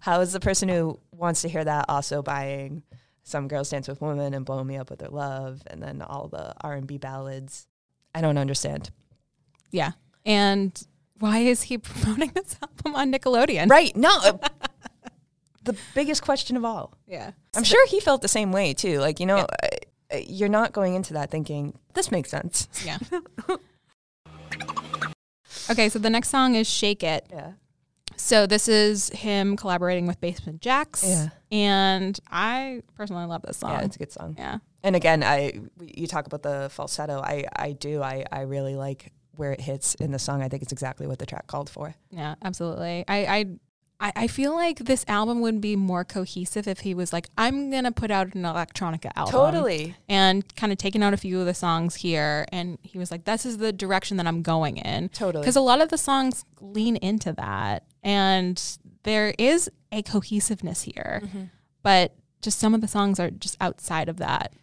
[SPEAKER 2] how is the person who wants to hear that also buying some girls dance with women and blow me up with their love and then all the R and B ballads? I don't understand.
[SPEAKER 1] Yeah. And why is he [laughs] promoting this album on Nickelodeon?
[SPEAKER 2] Right? No. uh, [laughs] the biggest question of all.
[SPEAKER 1] Yeah.
[SPEAKER 2] I'm sure he felt the same way too. Like, you know, uh, uh, you're not going into that thinking, this makes sense.
[SPEAKER 1] Yeah. [laughs] okay, so the next song is Shake It.
[SPEAKER 2] Yeah.
[SPEAKER 1] So this is him collaborating with Basement Jaxx.
[SPEAKER 2] Yeah.
[SPEAKER 1] And I personally love this song.
[SPEAKER 2] Yeah, it's a good song.
[SPEAKER 1] yeah.
[SPEAKER 2] And again, I you talk about the falsetto. I I do. I I really like where it hits in the song. I think it's exactly what the track called for.
[SPEAKER 1] Yeah, absolutely. I, I I feel like this album would be more cohesive if he was like, I'm gonna put out an electronica album. Totally, and kind of taking out a few of the songs here and he was like, This is the direction that I'm going in.
[SPEAKER 2] Totally.
[SPEAKER 1] Because a lot of the songs lean into that. And there is a cohesiveness here.
[SPEAKER 2] Mm-hmm.
[SPEAKER 1] But just some of the songs are just outside of that.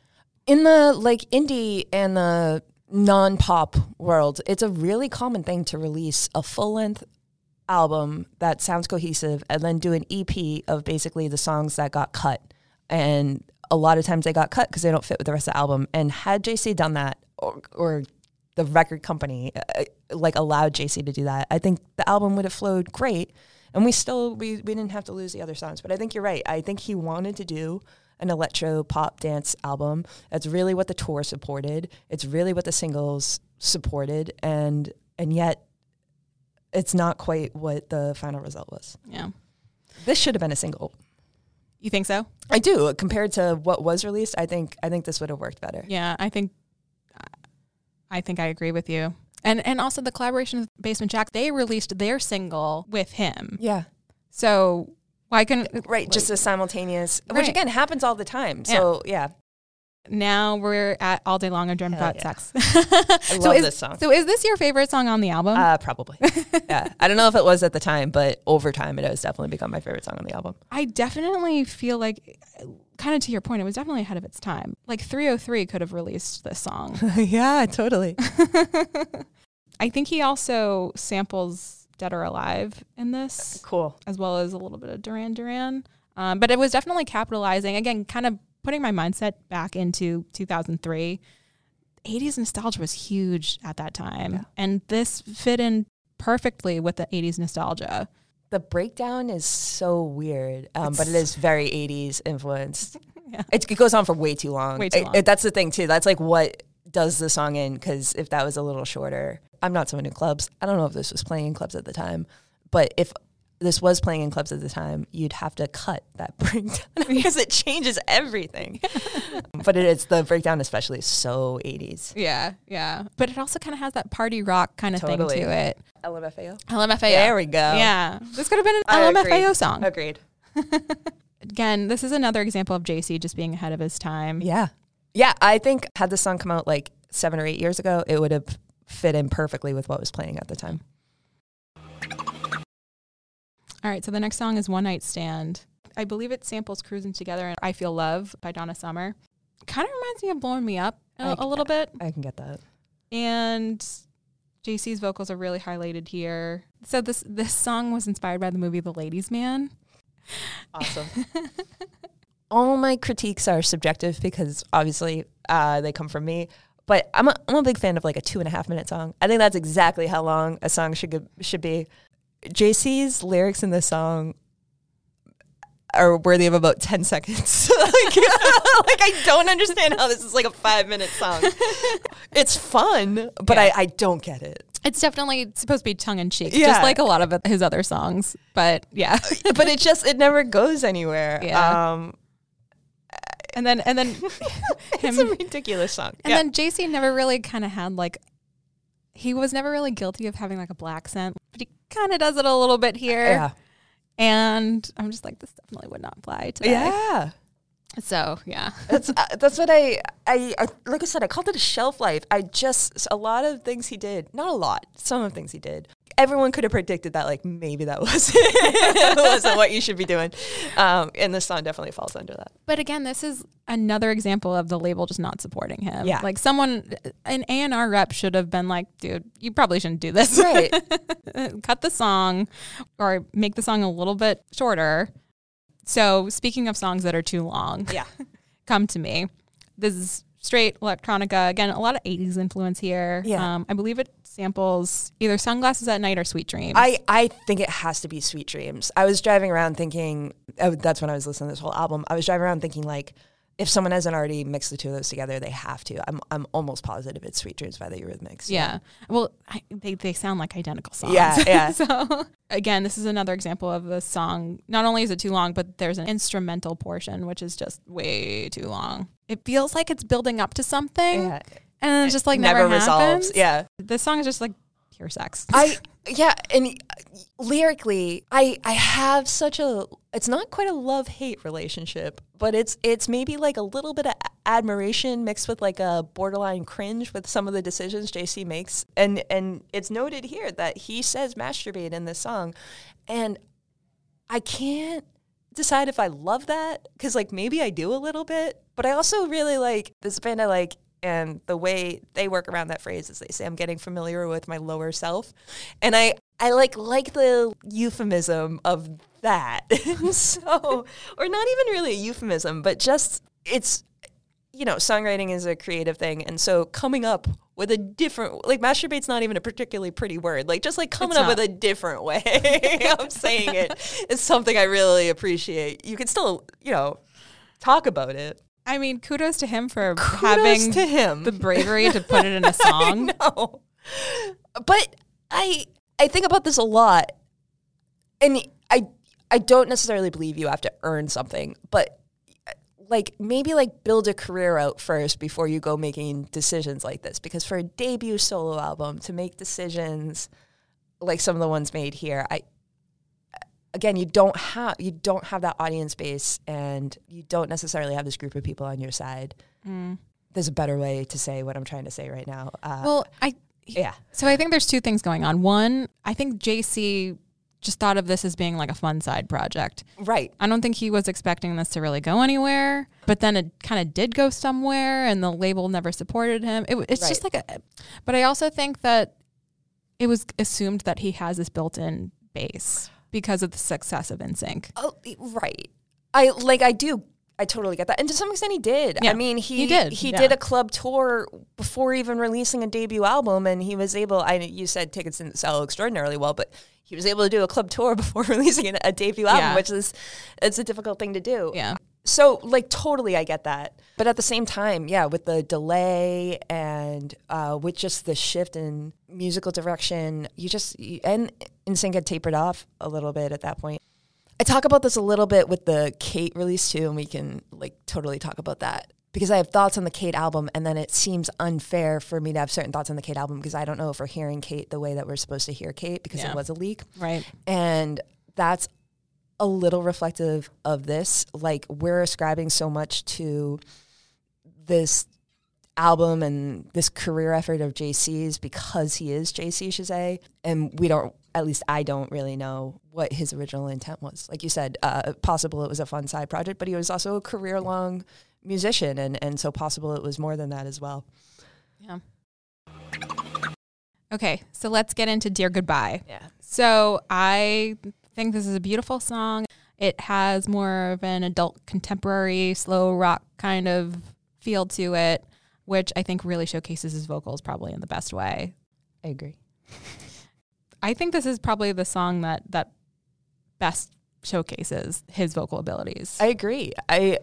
[SPEAKER 2] in the like indie and the non-pop world, it's a really common thing to release a full-length album that sounds cohesive and then do an EP of basically the songs that got cut. And a lot of times they got cut because they don't fit with the rest of the album. And had JC done that, or, or the record company uh, like allowed JC to do that, I think the album would have flowed great. And we still we, we didn't have to lose the other songs. But I think you're right. I think he wanted to do an electro pop dance album. That's really what the tour supported. It's really what the singles supported and and yet it's not quite what the final result was.
[SPEAKER 1] Yeah.
[SPEAKER 2] This should have been a single.
[SPEAKER 1] You think so?
[SPEAKER 2] I do. Compared to what was released, I think I think this would have worked better.
[SPEAKER 1] Yeah, I think I think I agree with you. And and also the collaboration with Basement Jack, they released their single with him.
[SPEAKER 2] Yeah.
[SPEAKER 1] So why couldn't
[SPEAKER 2] Right,
[SPEAKER 1] like,
[SPEAKER 2] just a simultaneous, which again happens all the time. So yeah,
[SPEAKER 1] now we're at all day long and dream
[SPEAKER 2] Hell
[SPEAKER 1] about
[SPEAKER 2] yeah.
[SPEAKER 1] sex. [laughs]
[SPEAKER 2] I
[SPEAKER 1] so
[SPEAKER 2] love
[SPEAKER 1] is,
[SPEAKER 2] this song.
[SPEAKER 1] So is this your favorite song on the album?
[SPEAKER 2] Uh, probably. [laughs] yeah, I don't know if it was at the time, but over time, it has definitely become my favorite song on the album.
[SPEAKER 1] I definitely feel like, kind of to your point, it was definitely ahead of its time. Like 3OH!3 could have released this song. [laughs]
[SPEAKER 2] yeah, totally.
[SPEAKER 1] I think he also samples Dead or Alive in this,
[SPEAKER 2] Cool.
[SPEAKER 1] as well as a little bit of Duran Duran. Um, but it was definitely capitalizing, again, kind of putting my mindset back into 2003. 80s nostalgia was huge at that time.
[SPEAKER 2] Yeah.
[SPEAKER 1] And this fit in perfectly with the 80s nostalgia.
[SPEAKER 2] The breakdown is so weird, um, but
[SPEAKER 1] It's-
[SPEAKER 2] very 80s influenced. [laughs]
[SPEAKER 1] Yeah.
[SPEAKER 2] It, it goes on for way too long.
[SPEAKER 1] Way too
[SPEAKER 2] It- it- that's the thing, too. That's like what does the song in, because if that was a little shorter, I'm not someone who clubs. I don't know if this was playing in clubs at the time, but if this was playing in clubs at the time, you'd have to cut that [laughs] breakdown because it changes everything. [laughs] but it is the breakdown, especially, is so 80s.
[SPEAKER 1] Yeah, yeah. But it also kind of has that party rock kind of
[SPEAKER 2] Totally.
[SPEAKER 1] thing to it.
[SPEAKER 2] LMFAO.
[SPEAKER 1] LMFAO.
[SPEAKER 2] There we go.
[SPEAKER 1] Yeah. This could have been an
[SPEAKER 2] I
[SPEAKER 1] LMFAO
[SPEAKER 2] agree.
[SPEAKER 1] song.
[SPEAKER 2] Agreed. [laughs]
[SPEAKER 1] Again, this is another example of JC just being ahead of his time.
[SPEAKER 2] Yeah. Yeah. I think had this song come out like seven or eight years ago, it would have fit in perfectly with what was playing at the time.
[SPEAKER 1] All right, so the next song is One Night Stand. I believe it samples Cruising Together and I Feel Love by Donna Summer. Kind of reminds me of Blowing Me Up a, little bit.
[SPEAKER 2] I can get that.
[SPEAKER 1] And JC's vocals are really highlighted here. So this this song was inspired by the movie The Ladies Man.
[SPEAKER 2] Awesome. [laughs] All my critiques are subjective because obviously uh, they come from me. But I'm a, I'm a big fan of like a two and a half minute song. I think that's exactly how long a song should should be. JC's lyrics in this song are worthy of about 10 seconds. [laughs] like, [laughs] like, I don't understand how this is like a five minute song. It's fun, but
[SPEAKER 1] Yeah.
[SPEAKER 2] I, I don't get it.
[SPEAKER 1] It's definitely supposed to be tongue in cheek,
[SPEAKER 2] Yeah.
[SPEAKER 1] just like a lot of his other songs. But yeah. [laughs]
[SPEAKER 2] But it just, it never goes anywhere.
[SPEAKER 1] Yeah.
[SPEAKER 2] Um,
[SPEAKER 1] and then and then
[SPEAKER 2] it's a ridiculous song.
[SPEAKER 1] And then JC never really kind of had like he was never really guilty of having like a black scent, but he kind of does it a little bit here.
[SPEAKER 2] yeah.
[SPEAKER 1] And I'm just like, this definitely would not fly today.
[SPEAKER 2] Yeah.
[SPEAKER 1] So yeah.
[SPEAKER 2] That's uh, that's what I, I I like I said I called it a shelf life. I just a lot of things he did, not a lot, some of the things he did. Everyone could have predicted that like maybe that [laughs] was wasn't what you should be doing, um, and this song definitely falls under that.
[SPEAKER 1] But again, this is another example of the label just not supporting him.
[SPEAKER 2] Yeah.
[SPEAKER 1] Like someone, an A and R rep should have been like, dude, you probably shouldn't do this.
[SPEAKER 2] Right. [laughs]
[SPEAKER 1] Cut the song, or make the song a little bit shorter. So speaking of songs that are too long,
[SPEAKER 2] Yeah. [laughs]
[SPEAKER 1] come to me. This is straight electronica. Again, a lot of 80s influence here.
[SPEAKER 2] Yeah.
[SPEAKER 1] Um, I believe it samples either Sunglasses at Night or Sweet Dreams.
[SPEAKER 2] I, I think it has to be Sweet Dreams. I was driving around thinking, oh, that's when I was listening to this whole album. I was driving around thinking, like, if someone hasn't already mixed the two of those together, they have to. I'm, I'm almost positive it's Sweet Dreams by the Eurythmics.
[SPEAKER 1] yeah. Well, I, they, they sound like identical songs.
[SPEAKER 2] Yeah, [laughs] yeah.
[SPEAKER 1] so, again, this is another example of a song. Not only is it too long, but there's an instrumental portion, which is just way too long. It feels like it's building up to something.
[SPEAKER 2] Yeah.
[SPEAKER 1] And then it just like never,
[SPEAKER 2] resolves.
[SPEAKER 1] happens.
[SPEAKER 2] Yeah.
[SPEAKER 1] This song is just like pure sex.
[SPEAKER 2] I [laughs] yeah, and lyrically, I I have such a it's not quite a love hate relationship, but it's it's maybe like a little bit of admiration mixed with like a borderline cringe with some of the decisions JC makes, and and it's noted here that he says masturbate in this song, and I can't decide if I love that because like maybe I do a little bit, but I also really like this band I like and the way they work around that phrase is they say I'm getting familiar with my lower self, and I I like like the euphemism of that. [laughs] so or not even really a euphemism, but just it's you know songwriting is a creative thing, and so coming up with a different like masturbate's not even a particularly pretty word. Like just like coming
[SPEAKER 1] It's
[SPEAKER 2] up
[SPEAKER 1] not.
[SPEAKER 2] with a different way [laughs] of saying it [laughs] is something I really appreciate. You can still, you know, talk about it.
[SPEAKER 1] I mean, kudos to him for
[SPEAKER 2] Kudos
[SPEAKER 1] having
[SPEAKER 2] to him.
[SPEAKER 1] the bravery to put it in a [laughs] song.
[SPEAKER 2] No. But I I think about this a lot. And I I don't necessarily believe you have to earn something, but like maybe like build a career out first before you go making decisions like this because for a debut solo album to make decisions like some of the ones made here, I again, you don't have you don't have that audience base and you don't necessarily have this group of people on your side. There's a better way to say what I'm trying to say right now. Uh,
[SPEAKER 1] Well, I
[SPEAKER 2] yeah.
[SPEAKER 1] so I think there's two things going on. One, I think JC just thought of this as being like a fun side project.
[SPEAKER 2] Right.
[SPEAKER 1] I don't think he was expecting this to really go anywhere, but then it kind of did go somewhere, and the label never supported him. It, it's just like a. But I also think that it was assumed that he has this built-in base because of the success of NSYNC.
[SPEAKER 2] Oh, right. I like. I do. I totally get that, and to some extent, he did.
[SPEAKER 1] Yeah,
[SPEAKER 2] I mean, he
[SPEAKER 1] he did,
[SPEAKER 2] He
[SPEAKER 1] yeah.
[SPEAKER 2] did a club tour before even releasing a debut album, and he was able. I you said tickets didn't sell extraordinarily well, but he was able to do a club tour [laughs] before releasing a, debut album,
[SPEAKER 1] Yeah.
[SPEAKER 2] which is it's a difficult thing to do.
[SPEAKER 1] Yeah.
[SPEAKER 2] So like totally, I get that, but at the same time, yeah, with the delay and uh, with just the shift in musical direction, you just you, and NSYNC had tapered off a little bit at that point. I talk about this a little bit with the Kate release too, and we can like totally talk about that because I have thoughts on the Kate album, and then it seems unfair for me to have certain thoughts on the Kate album because I don't know if we're hearing Kate the way that we're supposed to hear Kate because
[SPEAKER 1] Yeah.
[SPEAKER 2] it was a leak.
[SPEAKER 1] Right.
[SPEAKER 2] And that's a little reflective of this. Like we're ascribing so much to this album and this career effort of JC's because he is JC Chasez. And we don't, at least I don't really know what his original intent was. Like you said, uh, possible it was a fun side project, but he was also a career long musician. And, and so possible it was more than that as well.
[SPEAKER 1] Yeah. Okay, so let's get into Dear Goodbye.
[SPEAKER 2] Yeah.
[SPEAKER 1] So I think this is a beautiful song. It has more of an adult contemporary slow rock kind of feel to it, which I think really showcases his vocals probably in the best way.
[SPEAKER 2] I agree. [laughs]
[SPEAKER 1] I think this is probably the song that that best showcases his vocal abilities.
[SPEAKER 2] I agree. I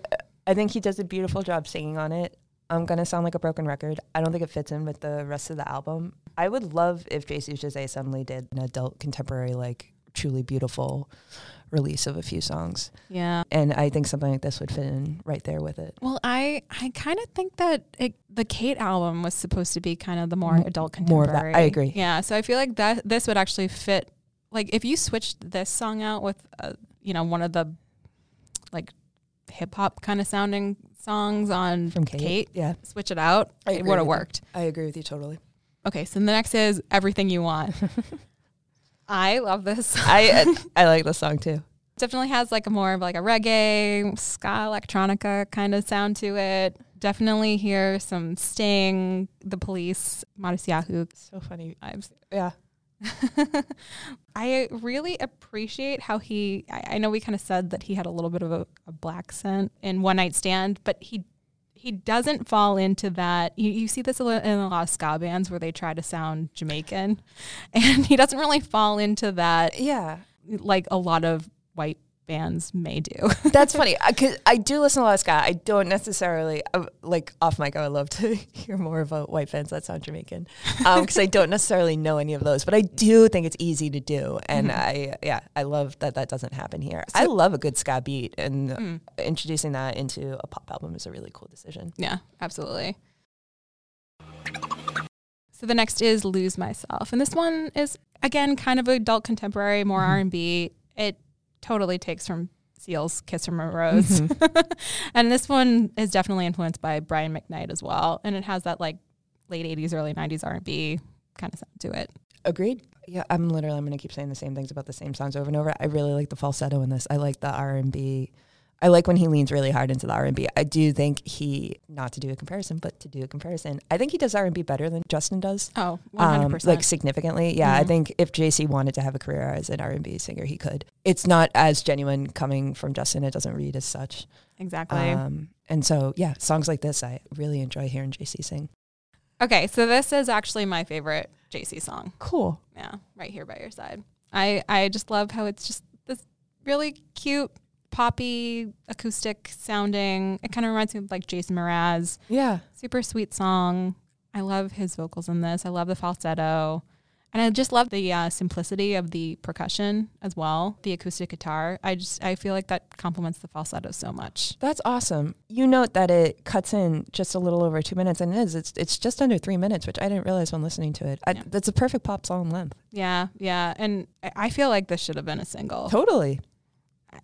[SPEAKER 2] I think he does a beautiful job singing on it. I'm gonna sound like a broken record. I don't think it fits in with the rest of the album. I would love if JC Chasez suddenly did an adult contemporary, like truly beautiful release of a few songs.
[SPEAKER 1] yeah.
[SPEAKER 2] And I think something like this would fit in right there with it.
[SPEAKER 1] Well, I I kind of think that it, the Kate album was supposed to be kind of the more
[SPEAKER 2] M-
[SPEAKER 1] adult
[SPEAKER 2] more of that.
[SPEAKER 1] contemporary.
[SPEAKER 2] I agree.
[SPEAKER 1] Yeah, so I feel like that this would actually fit. Like if you switched this song out with, uh, you know, one of the like hip hop kind of sounding songs on
[SPEAKER 2] From Kate. Yeah.
[SPEAKER 1] switch it out, it would have
[SPEAKER 2] with you.
[SPEAKER 1] worked.
[SPEAKER 2] I agree with you totally.
[SPEAKER 1] Okay, so the next is Everything You Want. [laughs] I love this.
[SPEAKER 2] I uh, I like this song too. [laughs]
[SPEAKER 1] definitely has like a more of like a reggae, ska, electronica kind of sound to it. Definitely hear some Sting, The Police, Modest Yahoo
[SPEAKER 2] So funny.
[SPEAKER 1] vibes.
[SPEAKER 2] Yeah. [laughs]
[SPEAKER 1] I really appreciate how he. I, I know we kind of said that he had a little bit of a, a black scent in One Night Stand, but he he doesn't fall into that. You, you see this in a lot of ska bands where they try to sound Jamaican, [laughs] and he doesn't really fall into that
[SPEAKER 2] Yeah.
[SPEAKER 1] like a lot of white bands may do. [laughs]
[SPEAKER 2] That's funny because I do listen to a lot of ska. I don't necessarily uh, like off mic. I would love to [laughs] hear more about white fans that sound Jamaican because I don't necessarily know any of those. But I do think it's easy to do, and I yeah, I love that that doesn't happen here. I love a good ska beat, and
[SPEAKER 1] Mm.
[SPEAKER 2] introducing that into a pop album is a really cool decision.
[SPEAKER 1] Yeah, absolutely. So the next is "Lose Myself," and this one is again kind of adult contemporary, more
[SPEAKER 2] Mm-hmm.
[SPEAKER 1] R and B. It totally takes from Seal's "Kiss from a Rose,"
[SPEAKER 2] Mm-hmm. [laughs]
[SPEAKER 1] and this one is definitely influenced by Brian McKnight as well, and it has that like late '80s, early '90s R and B kind of sound to it.
[SPEAKER 2] Agreed. Yeah, I'm literally I'm gonna keep saying the same things about the same songs over and over. I really like the falsetto in this. I like the R and B. I like when he leans really hard into the R and B. I do think he, not to do a comparison, but to do a comparison, I think he does R and B better than Justin does.
[SPEAKER 1] Oh, 100
[SPEAKER 2] Um, like significantly, yeah. I
[SPEAKER 1] Mhm.
[SPEAKER 2] think if JC wanted to have a career as an R and B singer, he could. It's not as genuine coming from Justin. It doesn't read as such.
[SPEAKER 1] exactly.
[SPEAKER 2] Um, and so, yeah, songs like this, I really enjoy hearing JC sing.
[SPEAKER 1] Okay, so this is actually my favorite JC song.
[SPEAKER 2] Cool.
[SPEAKER 1] Yeah, right here by your side. I I just love how it's just this really cute poppy acoustic sounding. It kind of reminds me of like Jason Mraz.
[SPEAKER 2] Yeah.
[SPEAKER 1] Super sweet song. I love his vocals in this. I love the falsetto. And I just love the uh, simplicity of the percussion as well, the acoustic guitar. I just I feel like that complements the falsetto so much.
[SPEAKER 2] That's awesome. You note that it cuts in just a little over two minutes, and it is. It's it's just under three minutes, which I didn't realize when listening to it. I,
[SPEAKER 1] Yeah.
[SPEAKER 2] That's a perfect pop song length.
[SPEAKER 1] Yeah, yeah, and I- I feel like this should have been a single.
[SPEAKER 2] Totally.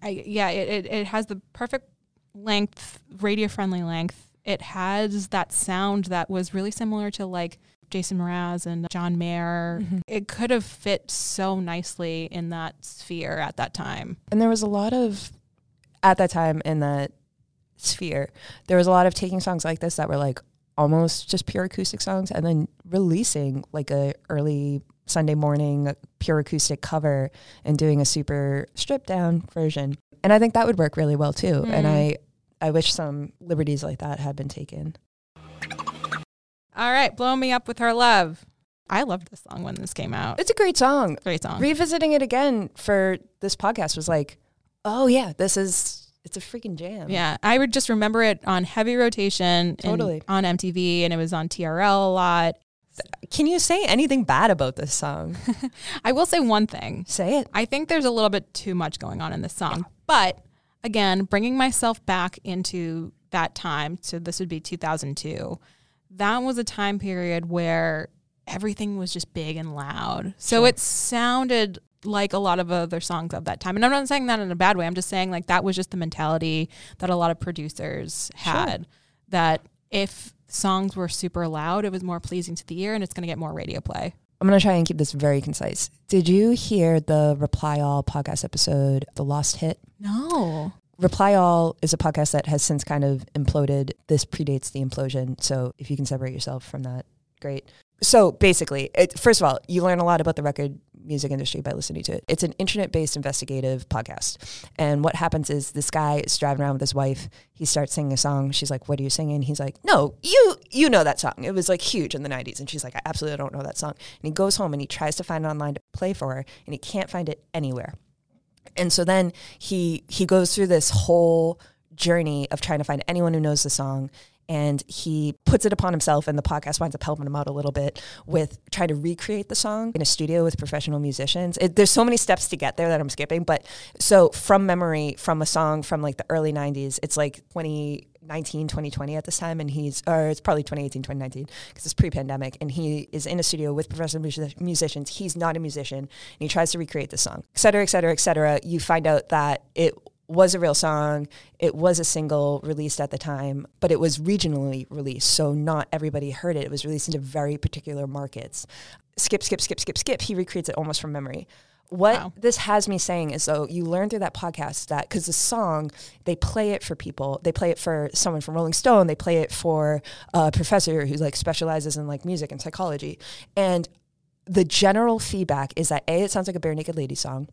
[SPEAKER 1] I, yeah, it, it, it has the perfect length, radio friendly length. It has that sound that was really similar to like Jason Mraz and John Mayer.
[SPEAKER 2] Mhm.
[SPEAKER 1] It could have fit so nicely in that sphere at that time.
[SPEAKER 2] And there was a lot of, at that time in that sphere, there was a lot of taking songs like this that were like almost just pure acoustic songs and then releasing like a early Sunday morning pure acoustic cover and doing a super stripped down version. And I think that would work really well too. And
[SPEAKER 1] Mm.
[SPEAKER 2] I, I wish some liberties like that had been taken.
[SPEAKER 1] All right, blow me up with her love. I loved this song when this came out.
[SPEAKER 2] It's a great song.
[SPEAKER 1] Great song.
[SPEAKER 2] Revisiting it again for this podcast was like, oh yeah, this is, it's a freaking jam.
[SPEAKER 1] Yeah, I would just remember it on heavy rotation in-
[SPEAKER 2] Totally.
[SPEAKER 1] on MTV, and it was on TRL a lot.
[SPEAKER 2] Can you say anything bad about this song? [laughs]
[SPEAKER 1] I will say one thing.
[SPEAKER 2] say it.
[SPEAKER 1] I think there's a little bit too much going on in this song. But again, bringing myself back into that time, so this would be 2002, that was a time period where everything was just big and loud. So
[SPEAKER 2] Sure.
[SPEAKER 1] it sounded like a lot of other songs of that time. And I'm not saying that in a bad way. I'm just saying like that was just the mentality that a lot of producers
[SPEAKER 2] Sure.
[SPEAKER 1] had that if songs were super loud, it was more pleasing to the ear and it's going to get more radio play.
[SPEAKER 2] I'm going to try and keep this very concise. Did you hear the Reply All podcast episode, The Lost Hit?
[SPEAKER 1] No.
[SPEAKER 2] Reply All is a podcast that has since kind of imploded. This predates the implosion. So if you can separate yourself from that, great. So basically, it, first of all, you learn a lot about the record music industry by listening to it. It's an internet based investigative podcast. And what happens is this guy is driving around with his wife. He starts singing a song. She's like, What are you singing? He's like, No, you you know that song. It was like huge in the 90s. And she's like, I absolutely don't know that song. And he goes home and he tries to find it online to play for her, and he can't find it anywhere. And so then he he goes through this whole journey of trying to find anyone who knows the song. And he puts it upon himself and the podcast winds up helping him out a little bit with trying to recreate the song in a studio with professional musicians. It, there's so many steps to get there that i'm skipping but so from memory from a song from like the early 90s it's like 2019 2020 at this time and he's or it's probably 2018 2019 because it's pre-pandemic and he is in a studio with professional music- musicians. He's not a musician and he tries to recreate the song. Et cetera et cetera et cetera. You find out that it was a real song. It was a single released at the time, but it was regionally released. So not everybody heard it. It was released into very particular markets. Skip, skip, skip, skip, skip. He recreates it almost from memory. What
[SPEAKER 1] Wow.
[SPEAKER 2] this has me saying is though you learn through that podcast that because the song they play it for people they play it for someone from rolling stone they play it for a professor who like specializes in like music and psychology and the general feedback is that a it sounds like a bare naked lady song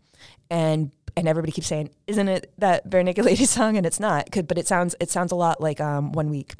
[SPEAKER 2] and and everybody keeps saying isn't it that bare lady song? And it's not but it sounds it sounds a lot like um, one week.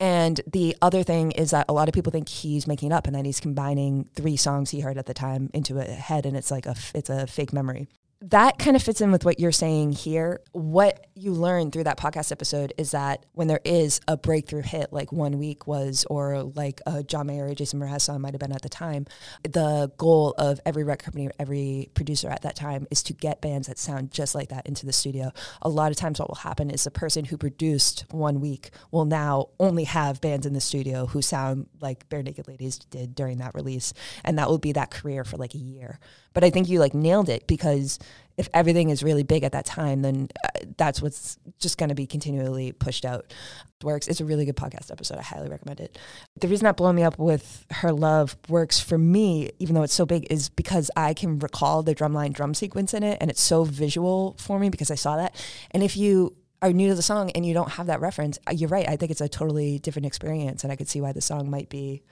[SPEAKER 2] And the other thing is that a lot of people think he's making it up and that he's combining three songs he heard at the time into a head and it's like a f- it's a fake memory that kind of fits in with what you're saying here. What you learn through that podcast episode is that when there is a breakthrough hit, like One Week was, or like John Mayer or Jason Mraz song might have been at the time, the goal of every record company, every producer at that time is to get bands that sound just like that into the studio. A lot of times, what will happen is the person who produced One Week will now only have bands in the studio who sound like Barenaked Ladies did during that release, and that will be that career for like a year. But I think you like nailed it because if everything is really big at that time, then uh, that's what's just going to be continually pushed out. Works. It's a really good podcast episode. I highly recommend it. The reason that Blow Me Up with Her Love works for me, even though it's so big, is because I can recall the drumline drum sequence in it and it's so visual for me because I saw that. And if you are new to the song and you don't have that reference, uh, you're right. I think it's a totally different experience and I could see why the song might be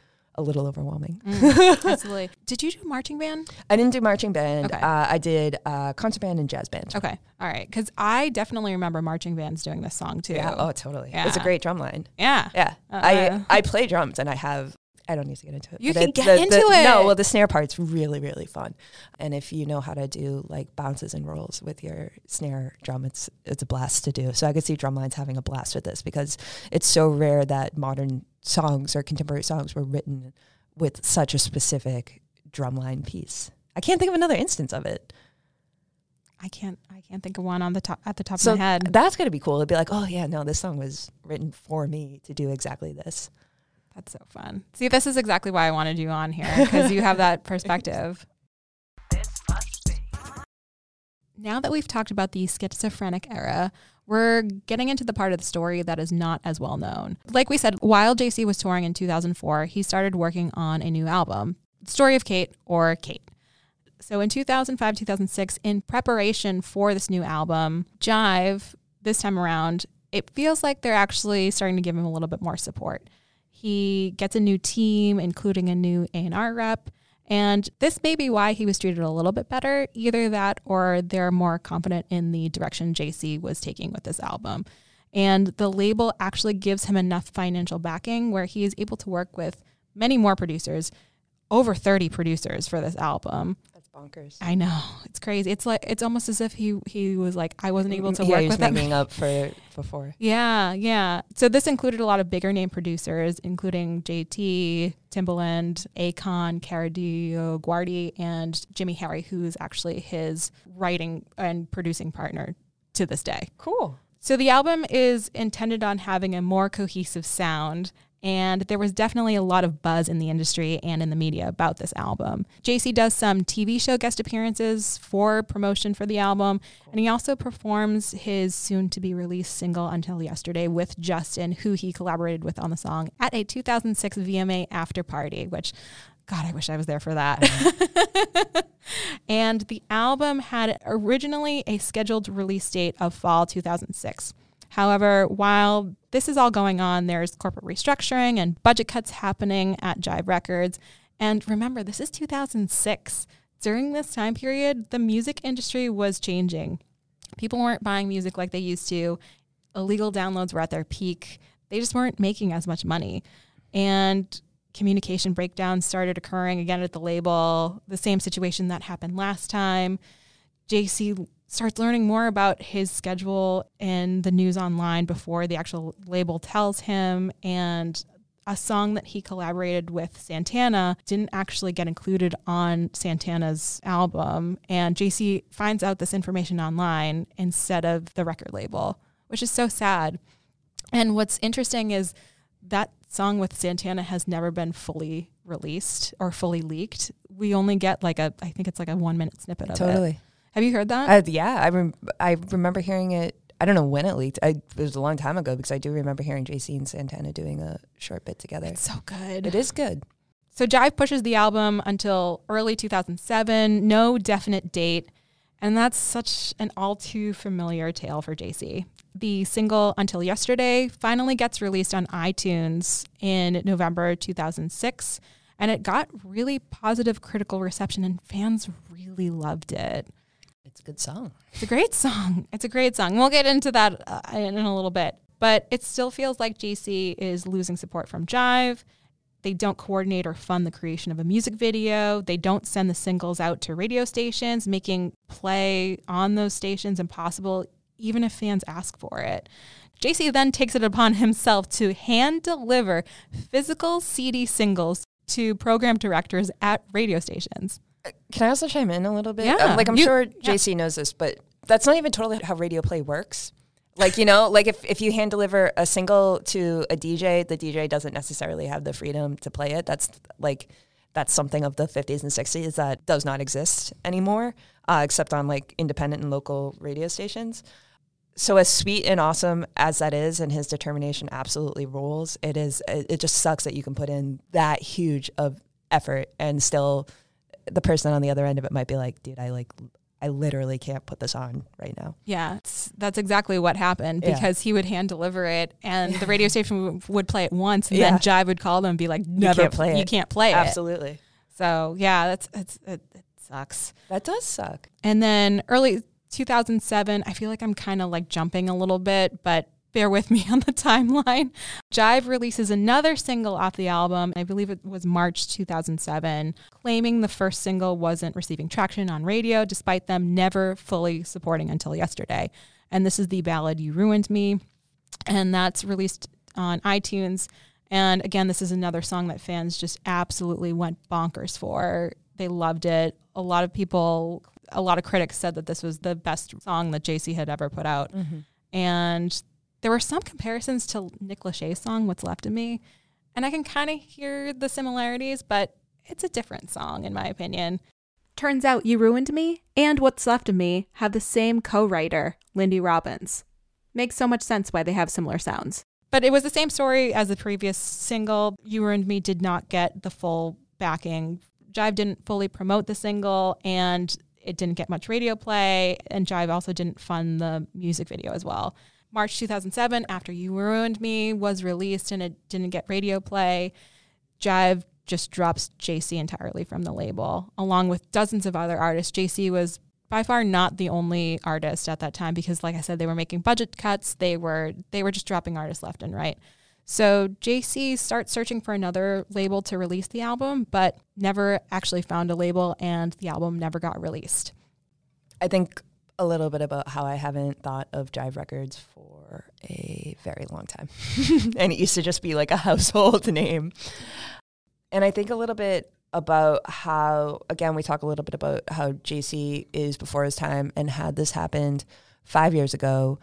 [SPEAKER 2] a little overwhelming.
[SPEAKER 1] Mm, [laughs] absolutely. Did you do marching band?
[SPEAKER 2] I didn't do marching band.
[SPEAKER 1] Okay.
[SPEAKER 2] Uh, I did uh, concert band and jazz band.
[SPEAKER 1] Okay. All right. Because I definitely remember marching bands doing this song too.
[SPEAKER 2] Yeah. Oh, totally. It's a great drum line.
[SPEAKER 1] Yeah.
[SPEAKER 2] Yeah.
[SPEAKER 1] Uh,
[SPEAKER 2] I I play drums and I have I don't need to get into it.
[SPEAKER 1] You can
[SPEAKER 2] it-
[SPEAKER 1] get
[SPEAKER 2] the-
[SPEAKER 1] into
[SPEAKER 2] the-
[SPEAKER 1] it.
[SPEAKER 2] No, well, the snare part's really, really fun. And if you know how to do like bounces and rolls with your snare drum, it's it's a blast to do. So I could see Drumlines having a blast with this because it's so rare that modern songs or contemporary songs were written with such a specific drumline piece. I can't think of another instance of it.
[SPEAKER 1] I can't I can't think of one on the top at the top
[SPEAKER 2] So
[SPEAKER 1] of my head.
[SPEAKER 2] that's gonna be cool. It'd be like, oh yeah, no, this song was written for me to do exactly this.
[SPEAKER 1] That's so fun. See, this is exactly why I wanted you on here because you have that [laughs] perspective. Now that we've talked about the schizophrenic era, we're getting into the part of the story that is not as well known. Like we said, while JC was touring in 2004, he started working on a new album, Story of Kate or Kate. So in 2005, 2006, in preparation for this new album, Jive, this time around, it feels like they're actually starting to give him a little bit more support. He gets a new team, including a new A&R rep. And this may be why he was treated a little bit better. Either that or they're more confident in the direction JC was taking with this album. And the label actually gives him enough financial backing where he is able to work with many more producers, over 30 producers for this album.
[SPEAKER 2] Bonkers.
[SPEAKER 1] I know. It's crazy. It's like it's almost as if he he was like I wasn't able to
[SPEAKER 2] yeah,
[SPEAKER 1] work
[SPEAKER 2] he was
[SPEAKER 1] with
[SPEAKER 2] making up for [laughs] before.
[SPEAKER 1] Yeah, yeah. So this included a lot of bigger name producers, including JT, Timbaland, Akon, Kara DioGuardi, and Jimmy Harry, who's actually his writing and producing partner to this day.
[SPEAKER 2] Cool.
[SPEAKER 1] So the album is intended on having a more cohesive sound. And there was definitely a lot of buzz in the industry and in the media about this album. JC does some TV show guest appearances for promotion for the album, and he also performs his soon to be released single Until Yesterday with Justin, who he collaborated with on the song at a 2006 VMA after party, which, God, I wish I was there for that. [laughs] and the album had originally a scheduled release date of fall 2006. However, while this is all going on, there's corporate restructuring and budget cuts happening at Jive Records. And remember, this is 2006. During this time period, the music industry was changing. People weren't buying music like they used to. Illegal downloads were at their peak. They just weren't making as much money. And communication breakdowns started occurring again at the label, the same situation that happened last time. JC starts learning more about his schedule and the news online before the actual label tells him. And a song that he collaborated with Santana didn't actually get included on Santana's album. And JC finds out this information online instead of the record label, which is so sad. And what's interesting is that song with Santana has never been fully released or fully leaked. We only get like a, I think it's like a one minute snippet of it.
[SPEAKER 2] Totally.
[SPEAKER 1] Have you heard that?
[SPEAKER 2] Uh, yeah, I rem- I remember hearing it. I don't know when it leaked. I, it was a long time ago because I do remember hearing JC and Santana doing a short bit together.
[SPEAKER 1] it's so good.
[SPEAKER 2] It is good.
[SPEAKER 1] So Jive pushes the album until early 2007, no definite date. And that's such an all too familiar tale for JC. The single Until Yesterday finally gets released on iTunes in November 2006, and it got really positive critical reception, and fans really loved it.
[SPEAKER 2] It's a good song.
[SPEAKER 1] It's a great song. It's a great song. We'll get into that uh, in a little bit. But it still feels like JC is losing support from Jive. They don't coordinate or fund the creation of a music video. They don't send the singles out to radio stations, making play on those stations impossible, even if fans ask for it. JC then takes it upon himself to hand deliver physical CD singles to program directors at radio stations.
[SPEAKER 2] Can I also chime in a little bit?
[SPEAKER 1] Yeah.
[SPEAKER 2] Um, like I'm
[SPEAKER 1] You-
[SPEAKER 2] sure
[SPEAKER 1] yeah.
[SPEAKER 2] JC knows this, but that's not even totally how radio play works. Like you know, like if, if you hand deliver a single to a DJ, the DJ doesn't necessarily have the freedom to play it. That's like that's something of the 50s and 60s that does not exist anymore, uh, except on like independent and local radio stations. So as sweet and awesome as that is, and his determination absolutely rules. It is. It, it just sucks that you can put in that huge of effort and still the person on the other end of it might be like, dude, I like, I literally can't put this on right now.
[SPEAKER 1] Yeah, it's, that's exactly what happened
[SPEAKER 2] Yeah.
[SPEAKER 1] because he would hand deliver it, and the radio [laughs] station would play it once, and
[SPEAKER 2] Yeah.
[SPEAKER 1] then Jive would call them and be like, "Never,
[SPEAKER 2] can't play
[SPEAKER 1] You
[SPEAKER 2] it."
[SPEAKER 1] can't play it."
[SPEAKER 2] Absolutely.
[SPEAKER 1] So yeah, that's it's it, it sucks.
[SPEAKER 2] That does suck.
[SPEAKER 1] And then early 2007, I feel like I'm kind of like jumping a little bit, but bear with me [laughs] on the timeline. Jive releases another single off the album. I believe it was March 2007, claiming the first single wasn't receiving traction on radio, despite them never fully supporting until yesterday. And this is the ballad You Ruined Me. And that's released on iTunes. And again, this is another song that fans just absolutely went bonkers for. They loved it. A lot of people, a lot of critics said that this was the best song that JC had ever put out. Mm-hmm. And there were some comparisons to Nick Lachey's song, What's Left of Me. And I can kind of hear the similarities, but it's a different song, in my opinion. Turns out You Ruined Me and What's Left of Me have the same co writer, Lindy Robbins. Makes so much sense why they have similar sounds. But it was the same story as the previous single. You Ruined Me did not get the full backing. Jive didn't fully promote the single and it didn't get much radio play. And Jive also didn't fund the music video as well. March 2007, After You Ruined Me was released and it didn't get radio play. Jive just drops JC entirely from the label, along with dozens of other artists. JC was by far not the only artist at that time because like I said they were making budget cuts they were they were just dropping artists left and right so JC starts searching for another label to release the album but never actually found a label and the album never got released
[SPEAKER 2] I think a little bit about how I haven't thought of Jive Records for a very long time. [laughs] And it used to just be like a household [laughs] name. And I think a little bit about how again we talk a little bit about how JC is before his time and had this happened 5 years ago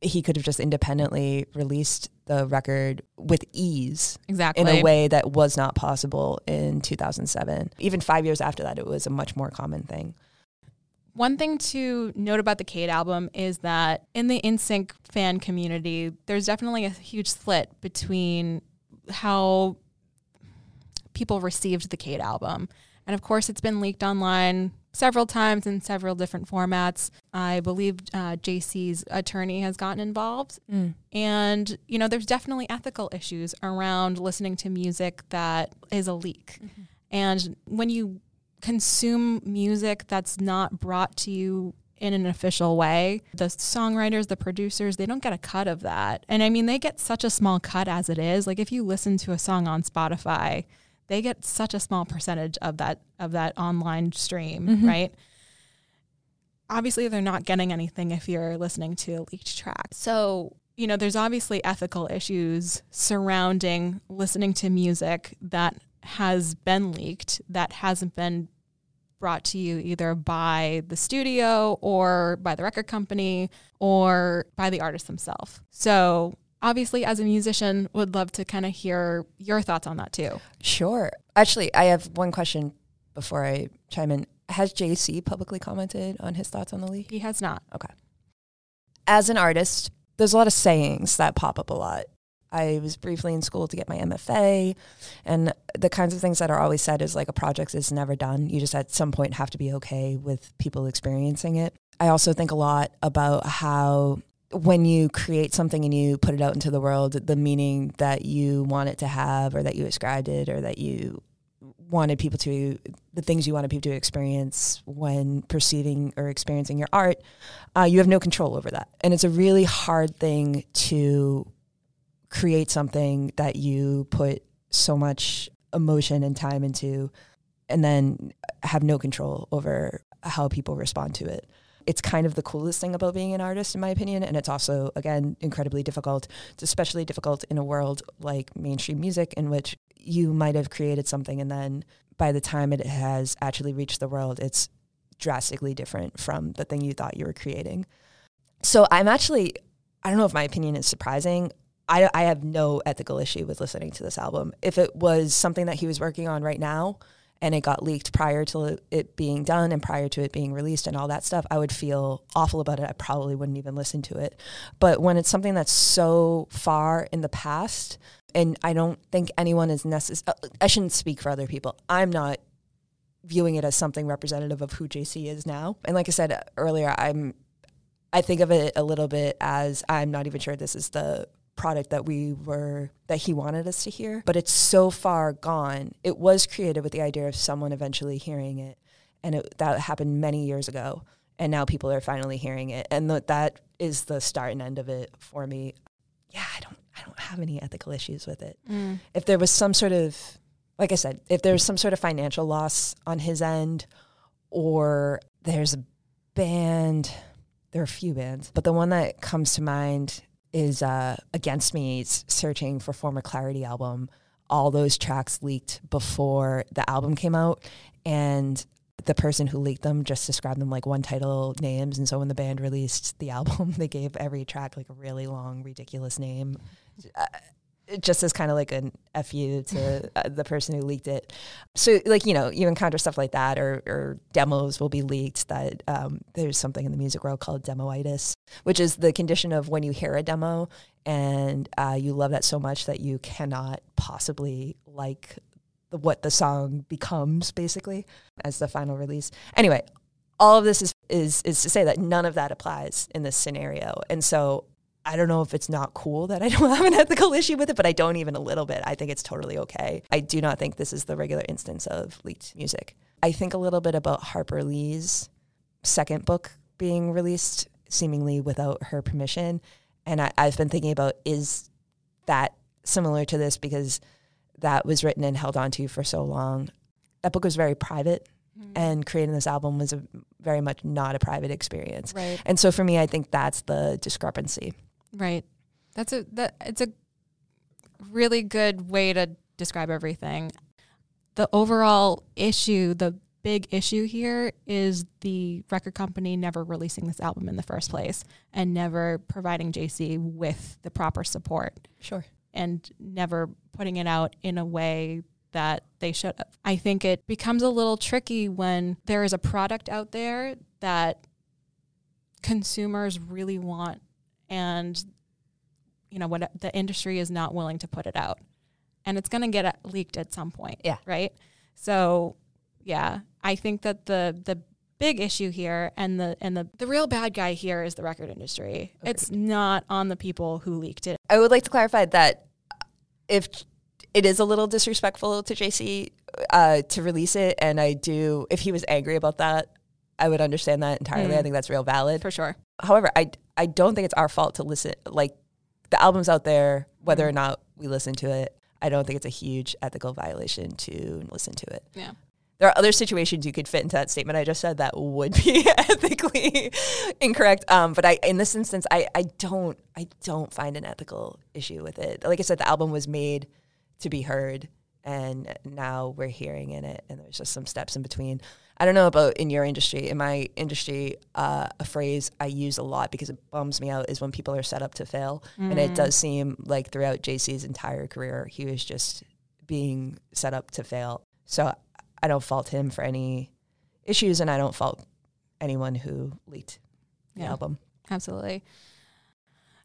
[SPEAKER 2] he could have just independently released the record with ease
[SPEAKER 1] exactly
[SPEAKER 2] in a way that was not possible in 2007 even 5 years after that it was a much more common thing
[SPEAKER 1] one thing to note about the Kate album is that in the NSYNC fan community, there's definitely a huge split between how people received the Kate album. And of course, it's been leaked online several times in several different formats. I believe uh, JC's attorney has gotten involved. Mm. And, you know, there's definitely ethical issues around listening to music that is a leak. Mm-hmm. And when you consume music that's not brought to you in an official way. The songwriters, the producers, they don't get a cut of that. And I mean, they get such a small cut as it is. Like if you listen to a song on Spotify, they get such a small percentage of that of that online stream, mm-hmm. right? Obviously, they're not getting anything if you're listening to a leaked track. So, you know, there's obviously ethical issues surrounding listening to music that has been leaked, that hasn't been brought to you either by the studio or by the record company or by the artist themselves. So obviously as a musician would love to kind of hear your thoughts on that too.
[SPEAKER 2] Sure. Actually i have one question before i chime in. Has jc publicly commented on his thoughts on the leak?
[SPEAKER 1] He has not.
[SPEAKER 2] Okay. As an artist there's a lot of sayings that pop up a lot I was briefly in school to get my MFA, and the kinds of things that are always said is like a project is never done. You just at some point have to be okay with people experiencing it. I also think a lot about how when you create something and you put it out into the world, the meaning that you want it to have, or that you ascribed it, or that you wanted people to, the things you wanted people to experience when perceiving or experiencing your art, uh, you have no control over that. And it's a really hard thing to create something that you put so much emotion and time into, and then have no control over how people respond to it it's kind of the coolest thing about being an artist, in my opinion. And it's also, again, incredibly difficult. It's especially difficult in a world like mainstream music, in which you might have created something and then by the time it has actually reached the world, it's drastically different from the thing you thought you were creating. So I'm actually, I don't know if my opinion is surprising. I, I have no ethical issue with listening to this album. If it was something that he was working on right now, and it got leaked prior to it being done and prior to it being released and all that stuff, I would feel awful about it. I probably wouldn't even listen to it. But when it's something that's so far in the past, and I don't think anyone is necessary, uh, I shouldn't speak for other people. I'm not viewing it as something representative of who JC is now. And like I said earlier, I'm I think of it a little bit as I'm not even sure this is the product that we were that he wanted us to hear but it's so far gone it was created with the idea of someone eventually hearing it and it, that happened many years ago and now people are finally hearing it and th- that is the start and end of it for me yeah, I don't I don't have any ethical issues with it.
[SPEAKER 1] Mm.
[SPEAKER 2] If there was some sort of like I said, if there's some sort of financial loss on his end or there's a band, there are a few bands, but the one that comes to mind is uh, Against Me's Searching for Former Clarity album. All those tracks leaked before the album came out. And the person who leaked them just described them like one title names. And so when the band released the [laughs] album, they gave every track like a really long, ridiculous name. Uh, just as kind of like an fu to uh, the person who leaked it. So like you know you encounter stuff like that, or, or demos will be leaked. That um, there's something in the music world called demoitis, which is the condition of when you hear a demo and uh, you love that so much that you cannot possibly like the, what the song becomes, basically as the final release. Anyway, all of this is is is to say that none of that applies in this scenario, and so I don't know if it's not cool that I [laughs] don't have an ethical issue with it, but I don't even a little bit. I think it's totally okay. I do not think this is the regular instance of leaked music. I think a little bit about Harper Lee's second book being released seemingly without her permission. And I, I've been thinking about is that similar to this because that was written and held onto for so long. That book was very private mm-hmm. and creating this album was a very much not a private experience.
[SPEAKER 1] Right.
[SPEAKER 2] And so for me I think that's the discrepancy.
[SPEAKER 1] Right. That's a that it's a really good way to describe everything. The overall issue, the big issue here is the record company never releasing this album in the first place and never providing JC with the proper support.
[SPEAKER 2] Sure.
[SPEAKER 1] And never putting it out in a way that they should have. I think it becomes a little tricky when there is a product out there that consumers really want and you know what the industry is not willing to put it out and it's going to get leaked at some point
[SPEAKER 2] yeah
[SPEAKER 1] right so yeah i think that the the big issue here and the and the the real bad guy here is the record industry okay. it's not on the people who leaked it
[SPEAKER 2] i would like to clarify that if it is a little disrespectful to jc uh, to release it and i do if he was angry about that I would understand that entirely. Mm. I think that's real valid.
[SPEAKER 1] For sure.
[SPEAKER 2] However, I, I don't think it's our fault to listen. Like the album's out there, whether or mm. not we listen to it. I don't think it's a huge ethical violation to listen to it.
[SPEAKER 1] Yeah.
[SPEAKER 2] There are other situations you could fit into that statement I just said that would be [laughs] ethically incorrect. Um, but I, in this instance, I, I don't, I don't find an ethical issue with it. Like I said, the album was made to be heard, and now we're hearing in it, and there's just some steps in between. I don't know about in your industry. In my industry, uh, a phrase I use a lot because it bums me out is when people are set up to fail. Mm. And it does mm. seem like throughout JC's entire career, he was just being set up to fail. So I don't fault him for any issues, and I don't fault anyone who leaked the yeah, album.
[SPEAKER 1] Absolutely.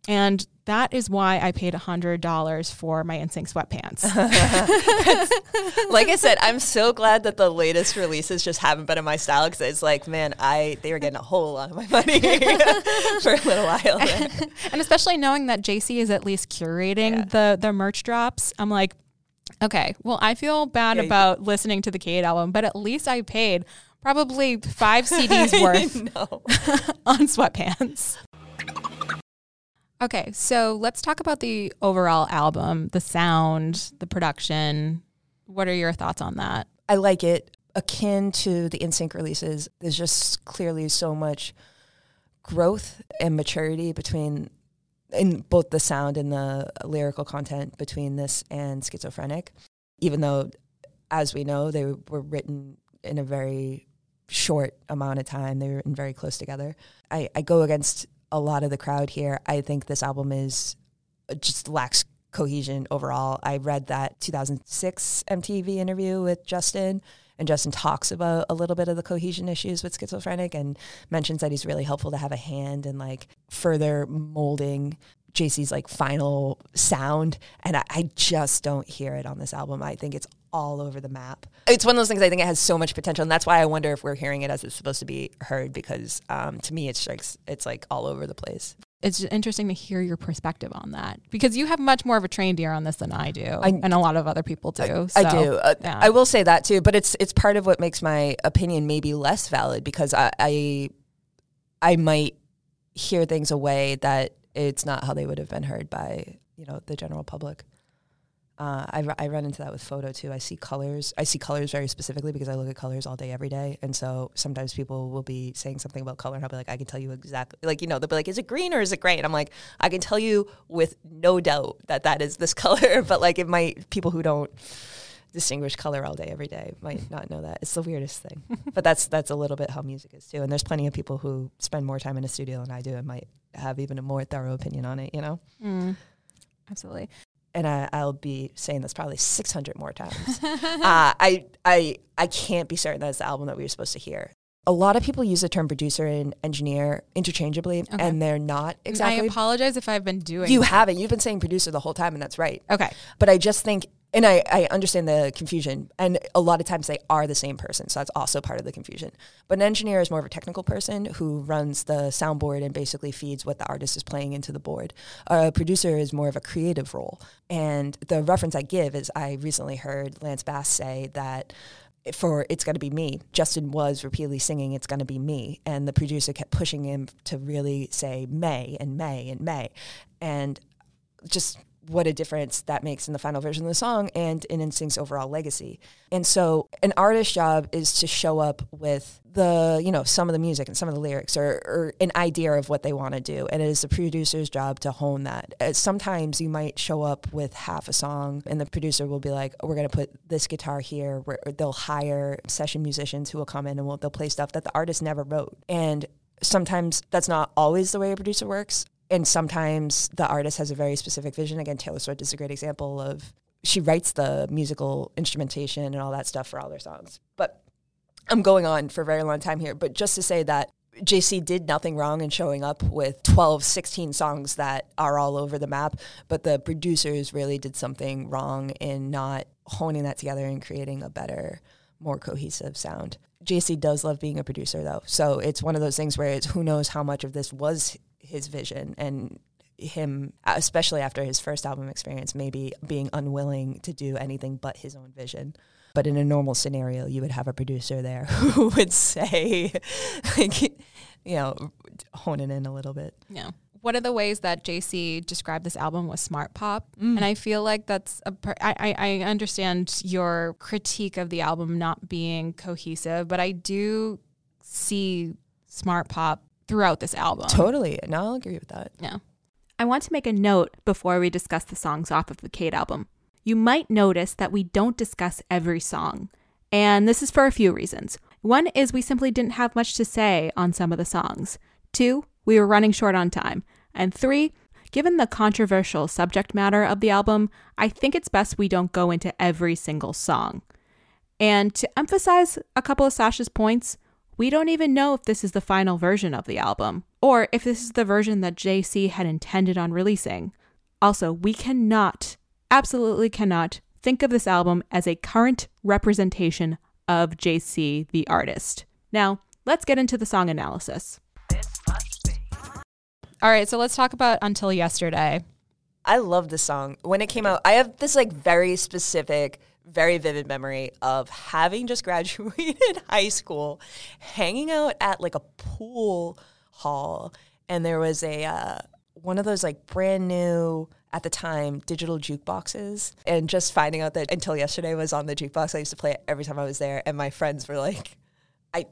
[SPEAKER 1] And that is why I paid $100 for my NSYNC sweatpants. [laughs]
[SPEAKER 2] like I said, I'm so glad that the latest releases just haven't been in my style because it's like, man, I they were getting a whole lot of my money [laughs] [laughs] for a little while.
[SPEAKER 1] And especially knowing that JC is at least curating yeah. the, the merch drops, I'm like, okay, well, I feel bad yeah, about listening to the Kate album, but at least I paid probably five CDs worth on sweatpants. Okay, so let's talk about the overall album, the sound, the production. What are your thoughts on that?
[SPEAKER 2] I like it. Akin to the NSYNC releases, there's just clearly so much growth and maturity between in both the sound and the lyrical content between this and schizophrenic even though as we know they were written in a very short amount of time they were written very close together i, I go against a lot of the crowd here. I think this album is uh, just lacks cohesion overall. I read that 2006 MTV interview with Justin, and Justin talks about a little bit of the cohesion issues with schizophrenic and mentions that he's really helpful to have a hand in like further molding JC's like final sound. And I, I just don't hear it on this album. I think it's all over the map. It's one of those things I think it has so much potential, and that's why I wonder if we're hearing it as it's supposed to be heard. Because um, to me, it strikes it's like all over the place.
[SPEAKER 1] It's interesting to hear your perspective on that because you have much more of a trained ear on this than I do, I, and a lot of other people do.
[SPEAKER 2] I, so, I do. Uh, yeah. I will say that too, but it's it's part of what makes my opinion maybe less valid because I, I, I might hear things a way that it's not how they would have been heard by you know the general public. Uh, I, I run into that with photo too. I see colors. I see colors very specifically because I look at colors all day, every day. And so sometimes people will be saying something about color, and I'll be like, I can tell you exactly. Like you know, they'll be like, "Is it green or is it gray?" And I'm like, I can tell you with no doubt that that is this [laughs] color. but like, it might people who don't distinguish color all day, every day might [laughs] not know that. It's the weirdest thing. but that's that's a little bit how music is too. And there's plenty of people who spend more time in a studio than I do and might have even a more thorough opinion on it. You know.
[SPEAKER 1] Mm, absolutely
[SPEAKER 2] and I, will be saying this probably 600 more times. [laughs] uh, I, I, I can't be certain that's the album that we were supposed to hear. A lot of people use the term producer and engineer interchangeably, okay. and they're not exactly.
[SPEAKER 1] I apologize if I've been doing.
[SPEAKER 2] You that. haven't. You've been saying producer the whole time, and that's right.
[SPEAKER 1] Okay.
[SPEAKER 2] But I just think and I, I understand the confusion and a lot of times they are the same person so that's also part of the confusion. But an engineer is more of a technical person who runs the soundboard and basically feeds what the artist is playing into the board. A producer is more of a creative role. And the reference i give is i recently heard lance bass say that for it's going to be me. Justin was repeatedly singing it's going to be me and the producer kept pushing him to really say May and May and May. And just what a difference that makes in the final version of the song and in NSYNC's overall legacy. And so an artist's job is to show up with the, you know, some of the music and some of the lyrics or, or an idea of what they want to do. And it is the producer's job to hone that. Uh, sometimes you might show up with half a song and the producer will be like, oh, we're going to put this guitar here. Where they'll hire session musicians who will come in and will, they'll play stuff that the artist never wrote. And sometimes that's not always the way a producer works and sometimes the artist has a very specific vision. Again, Taylor Swift is a great example of she writes the musical instrumentation and all that stuff for all their songs. But I'm going on for a very long time here, but just to say that JC did nothing wrong in showing up with 12, 16 songs that are all over the map, but the producers really did something wrong in not honing that together and creating a better, more cohesive sound. JC does love being a producer though. So it's one of those things where it's who knows how much of this was his vision and him especially after his first album experience maybe being unwilling to do anything but his own vision but in a normal scenario you would have a producer there [laughs] who would say [laughs] like you know hone it in a little bit
[SPEAKER 1] yeah one of the ways that JC described this album was smart pop. Mm. And I feel like that's a, per- I, I understand your critique of the album not being cohesive, but I do see smart pop throughout this album.
[SPEAKER 2] Totally. No, I'll agree with that.
[SPEAKER 1] Yeah. I want to make a note before we discuss the songs off of the Kate album. You might notice that we don't discuss every song, and this is for a few reasons. One is we simply didn't have much to say on some of the songs. Two, we were running short on time. And three, given the controversial subject matter of the album, I think it's best we don't go into every single song. And to emphasize a couple of Sasha's points, we don't even know if this is the final version of the album, or if this is the version that JC had intended on releasing. Also, we cannot, absolutely cannot, think of this album as a current representation of JC the artist. Now, let's get into the song analysis. All right, so let's talk about Until Yesterday.
[SPEAKER 2] I love this song. When it came out, I have this like very specific very vivid memory of having just [laughs] graduated high school, hanging out at like a pool hall, and there was a uh, one of those like brand new at the time digital jukeboxes, and just finding out that until yesterday was on the jukebox. I used to play it every time I was there, and my friends were like, "I."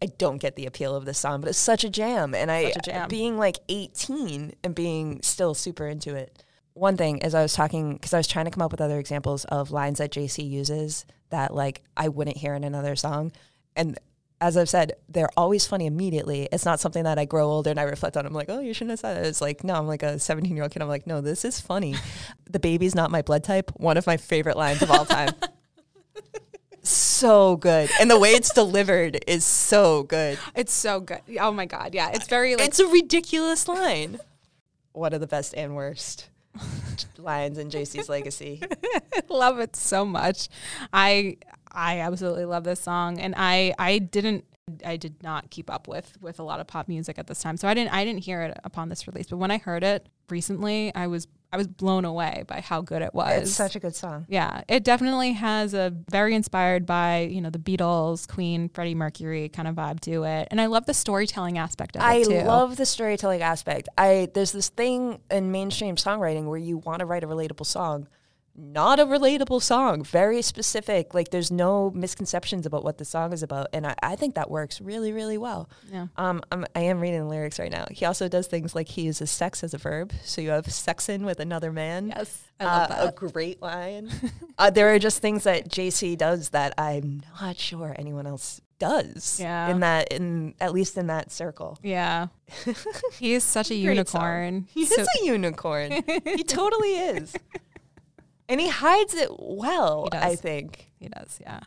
[SPEAKER 2] I don't get the appeal of this song, but it's such a jam. And I, jam. being like 18 and being still super into it, one thing as I was talking, because I was trying to come up with other examples of lines that JC uses that like I wouldn't hear in another song. And as I've said, they're always funny immediately. It's not something that I grow older and I reflect on. I'm like, oh, you shouldn't have said it. It's like, no, I'm like a 17 year old kid. I'm like, no, this is funny. [laughs] the baby's not my blood type. One of my favorite lines of all time. [laughs] so good. And the way it's delivered is so good.
[SPEAKER 1] It's so good. Oh my God. Yeah. It's very like.
[SPEAKER 2] It's a ridiculous line. [laughs] One of the best and worst. Lions and JC's legacy. [laughs]
[SPEAKER 1] love it so much. I I absolutely love this song, and I I didn't I did not keep up with with a lot of pop music at this time, so I didn't I didn't hear it upon this release. But when I heard it recently, I was I was blown away by how good it was.
[SPEAKER 2] It's such a good song.
[SPEAKER 1] Yeah, it definitely has a very inspired by, you know, the Beatles, Queen, Freddie Mercury kind of vibe to it. And I love the storytelling aspect of
[SPEAKER 2] I
[SPEAKER 1] it too.
[SPEAKER 2] love the storytelling aspect. I there's this thing in mainstream songwriting where you want to write a relatable song. Not a relatable song, very specific. Like there's no misconceptions about what the song is about, and I, I think that works really, really well.
[SPEAKER 1] Yeah.
[SPEAKER 2] Um, I'm, I am reading the lyrics right now. He also does things like he uses sex as a verb, so you have sexing with another man.
[SPEAKER 1] Yes. I love
[SPEAKER 2] Uh,
[SPEAKER 1] that.
[SPEAKER 2] A great line. [laughs] uh, there are just things that JC does that I'm not sure anyone else does.
[SPEAKER 1] Yeah.
[SPEAKER 2] In that, in at least in that circle.
[SPEAKER 1] yeah. [laughs] he is such a unicorn.
[SPEAKER 2] He
[SPEAKER 1] So-
[SPEAKER 2] is a unicorn. he totally is. [laughs] And he hides it well, I think.
[SPEAKER 1] He does, yeah.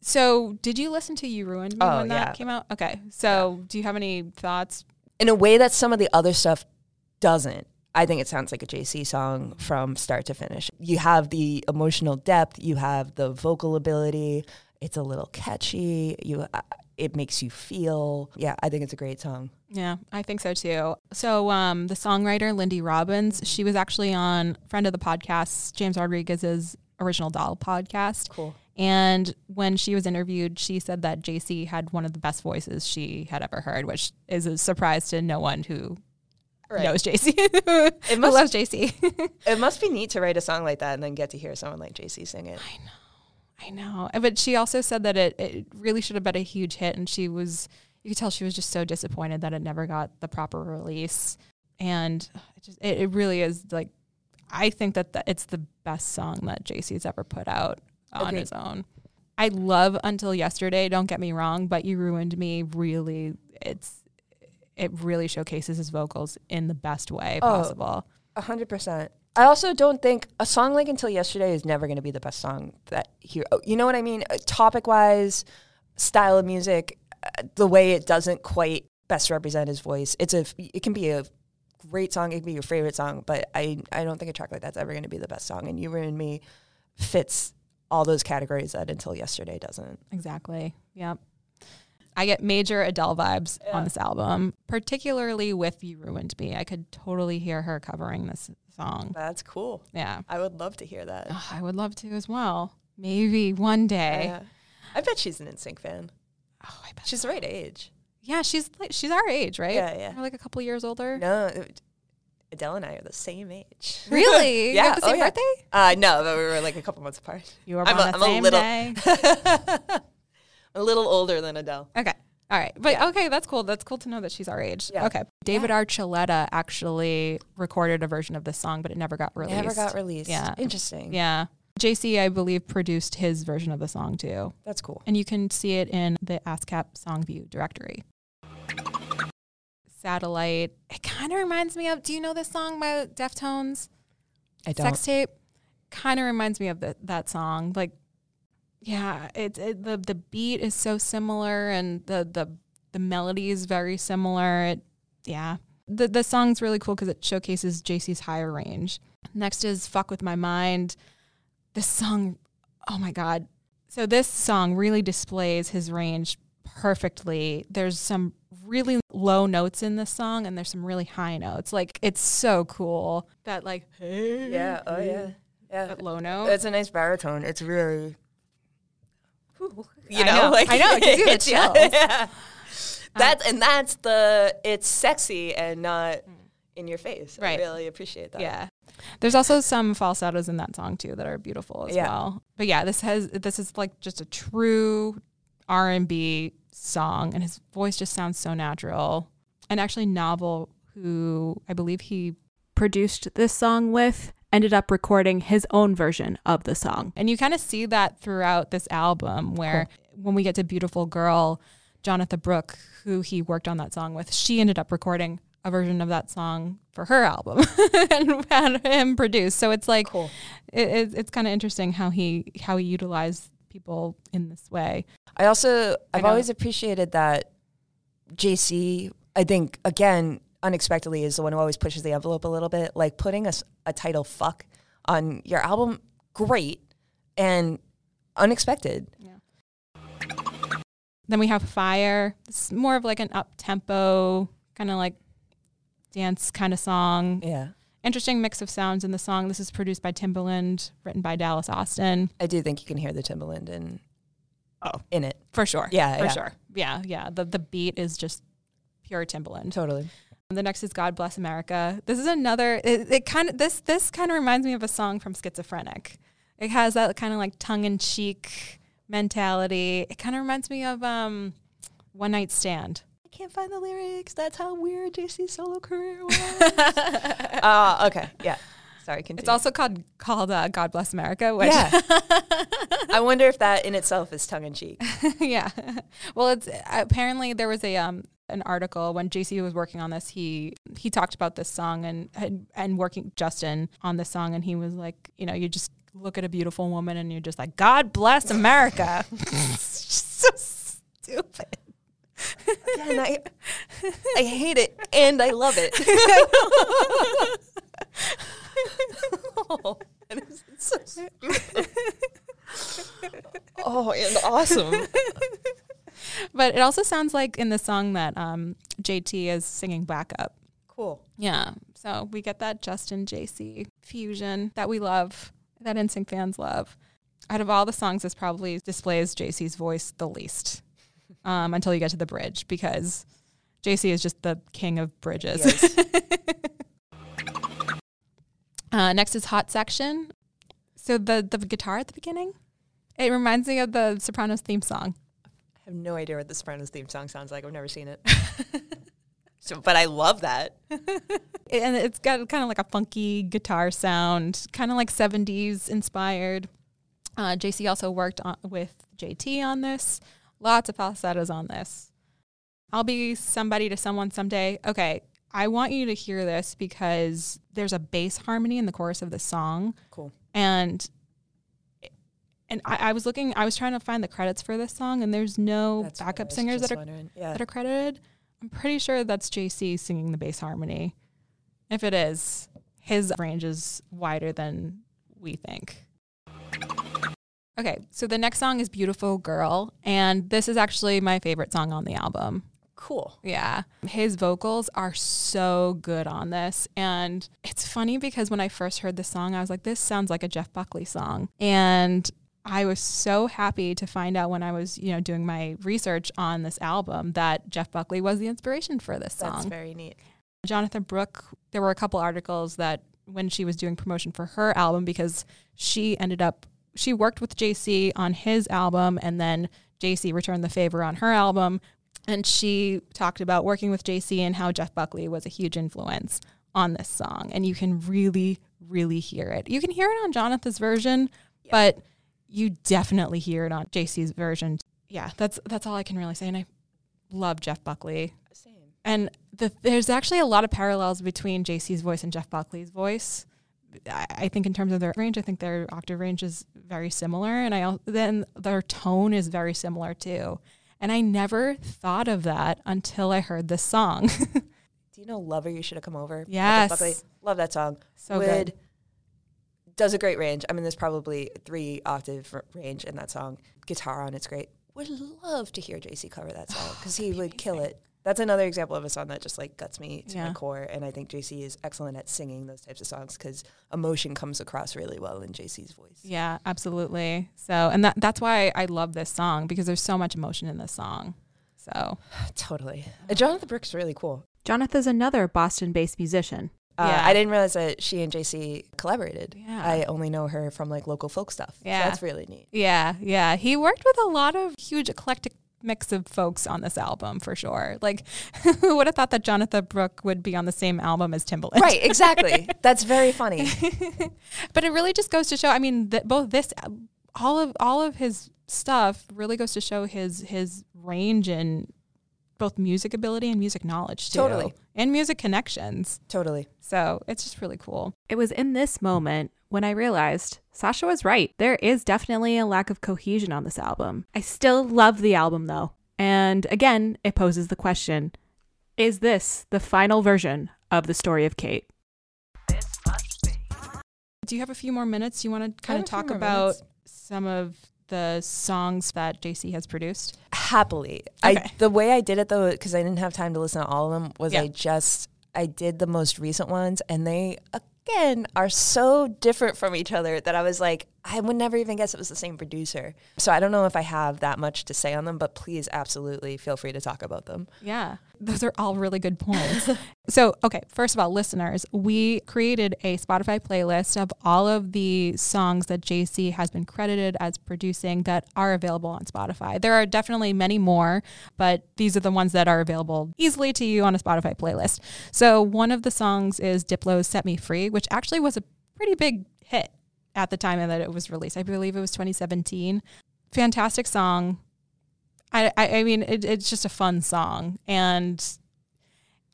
[SPEAKER 1] So, did you listen to "You Ruined Me"
[SPEAKER 2] Oh,
[SPEAKER 1] when that
[SPEAKER 2] yeah.
[SPEAKER 1] came out? Okay. So, do you have any thoughts?
[SPEAKER 2] In a way that some of the other stuff doesn't. I think it sounds like a JC song from start to finish. You have the emotional depth, you have the vocal ability. It's a little catchy. You, uh, it makes you feel. Yeah, I think it's a great song.
[SPEAKER 1] Yeah, I think so too. So, um, the songwriter Lindy Robbins, she was actually on friend of the podcast James Rodriguez's Original Doll podcast.
[SPEAKER 2] Cool.
[SPEAKER 1] And when she was interviewed, she said that JC had one of the best voices she had ever heard, which is a surprise to no one who knows JC. [laughs] who
[SPEAKER 2] must-
[SPEAKER 1] loves JC. [laughs]
[SPEAKER 2] It must be neat to write a song like that and then get to hear someone like JC sing it.
[SPEAKER 1] I know. But she also said that it, it really should have been a huge hit. And she was, you could tell she was just so disappointed that it never got the proper release. And it, just, it, it really is like, I think that the, it's the best song that JC's ever put out on
[SPEAKER 2] Agreed.
[SPEAKER 1] his own. I love Until Yesterday, don't get me wrong, but You Ruined Me really, it's, it really showcases his vocals in the best way
[SPEAKER 2] Oh.
[SPEAKER 1] possible.
[SPEAKER 2] A hundred percent. I also don't think a song like "Until Yesterday" is never going to be the best song that he. oh, You know what I mean? Topic wise, style of music, uh, the way it doesn't quite best represent his voice. It's a. It can be a great song. It can be your favorite song, but I. I don't think a track like that's ever going to be the best song. And "You Ruined Me" fits all those categories that "Until Yesterday" doesn't.
[SPEAKER 1] Exactly. Yep. I get major Adele vibes on this album, particularly with You Ruined Me. I could totally hear her covering this song.
[SPEAKER 2] That's cool.
[SPEAKER 1] Yeah.
[SPEAKER 2] I would love to hear that.
[SPEAKER 1] Oh, I would love to as well. Maybe one day.
[SPEAKER 2] Yeah. I bet she's an NSYNC fan.
[SPEAKER 1] Oh, I bet.
[SPEAKER 2] She's the right age.
[SPEAKER 1] Yeah, she's like she's our age, right?
[SPEAKER 2] Yeah, yeah.
[SPEAKER 1] We're like a couple years older.
[SPEAKER 2] No, it- Adele and I are the same age. [laughs]
[SPEAKER 1] Really?
[SPEAKER 2] Yeah.
[SPEAKER 1] the same
[SPEAKER 2] oh, yeah.
[SPEAKER 1] birthday?
[SPEAKER 2] Uh, no, but we were like a couple months apart.
[SPEAKER 1] You were
[SPEAKER 2] I'm
[SPEAKER 1] born
[SPEAKER 2] a-
[SPEAKER 1] the
[SPEAKER 2] I'm a
[SPEAKER 1] same
[SPEAKER 2] little-
[SPEAKER 1] day. [laughs]
[SPEAKER 2] a little older than Adele.
[SPEAKER 1] Okay. All right. But okay, that's cool. That's cool to know that she's our age.
[SPEAKER 2] Yeah.
[SPEAKER 1] Okay. David Archuleta actually recorded a version of this song, but it never got released.
[SPEAKER 2] It never got released.
[SPEAKER 1] Yeah.
[SPEAKER 2] Interesting.
[SPEAKER 1] Yeah. JC, I believe, produced his version of the song too.
[SPEAKER 2] That's cool.
[SPEAKER 1] And you can see it in the ASCAP Songview directory. Satellite. It kind of reminds me of, do you know this song by Deftones?
[SPEAKER 2] I don't.
[SPEAKER 1] Sex tape. Kind of reminds me of the, that song. Like, yeah, it, it the the beat is so similar, and the the the melody is very similar. It, yeah, the the song's really cool because it showcases JC's higher range. Next is "Fuck with My Mind." This song, oh my god! So this song really displays his range perfectly. There's some really low notes in this song, and there's some really high notes. Like it's so cool that like hey,
[SPEAKER 2] Yeah. Oh yeah. Yeah.
[SPEAKER 1] that low note.
[SPEAKER 2] It's a nice baritone. It's really. You
[SPEAKER 1] I know. Like I know, it gives you the [laughs] chills.
[SPEAKER 2] yeah. [laughs] Um, that's and that's the it's sexy and not mm. in your face.
[SPEAKER 1] Right.
[SPEAKER 2] I really appreciate that.
[SPEAKER 1] Yeah. There's also some falsettos in that song too that are beautiful as
[SPEAKER 2] Yeah.
[SPEAKER 1] well. But yeah, this has this is like just a true R&B song and his voice just sounds so natural. And actually Novel who I believe he produced this song with ended up recording his own version of the song. And you kind of see that throughout this album where when we get to Beautiful Girl, Jonatha Brooke, who he worked on that song with, she ended up recording a version of that song for her album [laughs] and had him produce. So it's like
[SPEAKER 2] Cool.
[SPEAKER 1] it, it, it's kind of interesting how he how he utilized people in this way.
[SPEAKER 2] I also I've
[SPEAKER 1] know.
[SPEAKER 2] always appreciated that JC. I think again unexpectedly is the one who always pushes the envelope a little bit. Like putting a, a title "fuck" on your album, great and unexpected.
[SPEAKER 1] Then we have Fire. It's more of like an up tempo kind of like dance kind of song.
[SPEAKER 2] Yeah.
[SPEAKER 1] Interesting mix of sounds in the song. This is produced by Timbaland, written by Dallas Austin.
[SPEAKER 2] I do think you can hear the Timbaland in
[SPEAKER 1] Oh.
[SPEAKER 2] in it.
[SPEAKER 1] For sure.
[SPEAKER 2] Yeah,
[SPEAKER 1] For
[SPEAKER 2] yeah.
[SPEAKER 1] sure. Yeah, yeah. The the beat is just pure Timbaland.
[SPEAKER 2] Totally.
[SPEAKER 1] The next is God Bless America. This is another it, it kind of this this kind of reminds me of a song from Schizophrenic. It has that kind of like tongue in cheek mentality. It kind of reminds me of um One Night Stand.
[SPEAKER 2] I can't find the lyrics. That's how weird JC's solo career was. uh, [laughs] okay. Yeah. Sorry, continue.
[SPEAKER 1] It's also called called uh, God Bless America, which
[SPEAKER 2] yeah. [laughs] I wonder if that in itself is tongue in cheek. [laughs]
[SPEAKER 1] yeah. Well, it's apparently there was a um an article when JC was working on this. He he talked about this song and and, and working Justin on this song, and he was like, you know, you just look at a beautiful woman and you're just like, God bless America. It's [laughs] so stupid.
[SPEAKER 2] And I, [laughs] I hate it and I love it. oh, that is so stupid. oh, and awesome. [laughs]
[SPEAKER 1] But it also sounds like in the song that um, JT is singing backup.
[SPEAKER 2] Cool.
[SPEAKER 1] Yeah. So we get that Justin JC fusion that we love, that NSYNC fans love. Out of all the songs, this probably displays JC's voice the least [laughs] um, until you get to the bridge because JC is just the king of bridges. [laughs] Uh, next is Hot Section. So the, the guitar at the beginning, it reminds me of the Sopranos theme song.
[SPEAKER 2] I have no idea what the Sopranos theme song sounds like. I've never seen it. [laughs] so, but I love that. [laughs]
[SPEAKER 1] and it's got kind of like a funky guitar sound, kind of like 70s inspired. Uh, JC also worked on, with JT on this. Lots of falsettos on this. I'll be somebody to someone someday. Okay, I want you to hear this because there's a bass harmony in the chorus of the song,
[SPEAKER 2] Cool.
[SPEAKER 1] and and I, I was looking, I was trying to find the credits for this song, and there's no
[SPEAKER 2] That's
[SPEAKER 1] backup singers that are.
[SPEAKER 2] Yeah.
[SPEAKER 1] that are credited. I'm pretty sure that's JC singing the bass harmony. If it is, his range is wider than we think. Okay, so the next song is Beautiful Girl, and this is actually my favorite song on the album.
[SPEAKER 2] Cool.
[SPEAKER 1] Yeah. His vocals are so good on this. And it's funny because when I first heard the song, I was like, this sounds like a Jeff Buckley song. And I was so happy to find out when I was, you know, doing my research on this album that Jeff Buckley was the inspiration for this song.
[SPEAKER 2] That's very neat.
[SPEAKER 1] Jonatha Brooke, there were a couple articles that when she was doing promotion for her album, because she ended up, she worked with JC on his album and then JC returned the favor on her album. And she talked about working with JC and how Jeff Buckley was a huge influence on this song. And you can really, really hear it. You can hear it on Jonatha's version, but you definitely hear it on JC's version. Yeah, that's that's all I can really say. And I love Jeff Buckley.
[SPEAKER 2] Same.
[SPEAKER 1] And the, there's actually a lot of parallels between JC's voice and Jeff Buckley's voice. I, I think in terms of their range, I think their octave range is very similar, and I then their tone is very similar too. And I never thought of that until I heard this song. [laughs]
[SPEAKER 2] Do you know Lover You Should Have Come Over?
[SPEAKER 1] Yes.
[SPEAKER 2] Buckley? Love that song.
[SPEAKER 1] so
[SPEAKER 2] Would
[SPEAKER 1] good.
[SPEAKER 2] Does a great range. I mean, there's probably three octave r- range in that song. Guitar on it's great. Would love to hear JC cover that song [sighs] because he would kill it. That's another example of a song that just like guts me to
[SPEAKER 1] Yeah.
[SPEAKER 2] my core, and I think JC is excellent at singing those types of songs because emotion comes across really well in JC's voice.
[SPEAKER 1] Yeah, absolutely. So, and that that's why I love this song because there's so much emotion in this song. So, [sighs]
[SPEAKER 2] Totally. Uh, Jonatha Brooks is really cool.
[SPEAKER 1] Jonatha's another Boston-based musician.
[SPEAKER 2] Uh,
[SPEAKER 1] Yeah.
[SPEAKER 2] I didn't realize that she and JC collaborated.
[SPEAKER 1] Yeah.
[SPEAKER 2] I only know her from like local folk stuff.
[SPEAKER 1] Yeah.
[SPEAKER 2] So that's really neat.
[SPEAKER 1] Yeah, yeah. He worked with a lot of huge eclectic mix of folks on this album for sure. Like, [laughs] who would have thought that Jonatha Brooke would be on the same album as Timbaland?
[SPEAKER 2] Right, exactly. [laughs] that's very funny. [laughs]
[SPEAKER 1] but it really just goes to show. I mean, that both this, all of all of his stuff really goes to show his his range in both music ability and music knowledge too,
[SPEAKER 2] Totally.
[SPEAKER 1] and music connections.
[SPEAKER 2] Totally.
[SPEAKER 1] So it's just really cool. It was in this moment when I realized Sasha was right. There is definitely a lack of cohesion on this album. I still love the album though. And again, it poses the question Is this the final version of the story of Kate? Do you have a few more minutes? You want to kind of
[SPEAKER 2] have a few
[SPEAKER 1] talk about
[SPEAKER 2] minutes.
[SPEAKER 1] some of the songs that JC has produced?
[SPEAKER 2] Happily.
[SPEAKER 1] Okay.
[SPEAKER 2] I the way I did it though, because I didn't have time to listen to all of them, was
[SPEAKER 1] Yeah.
[SPEAKER 2] I just I did the most recent ones, and they again are so different from each other that I was like, I would never even guess it was the same producer. So I don't know if I have that much to say on them, but please absolutely feel free to talk about them.
[SPEAKER 1] Yeah, those are all really good points. [laughs] so, okay, first of all, listeners, we created a Spotify playlist of all of the songs that JC has been credited as producing that are available on Spotify. There are definitely many more, but these are the ones that are available easily to you on a Spotify playlist. So, one of the songs is Diplo's Set Me Free, which actually was a pretty big hit at the time that it was released. I believe it was 2017. Fantastic song. I, I, I mean, it, it's just a fun song. And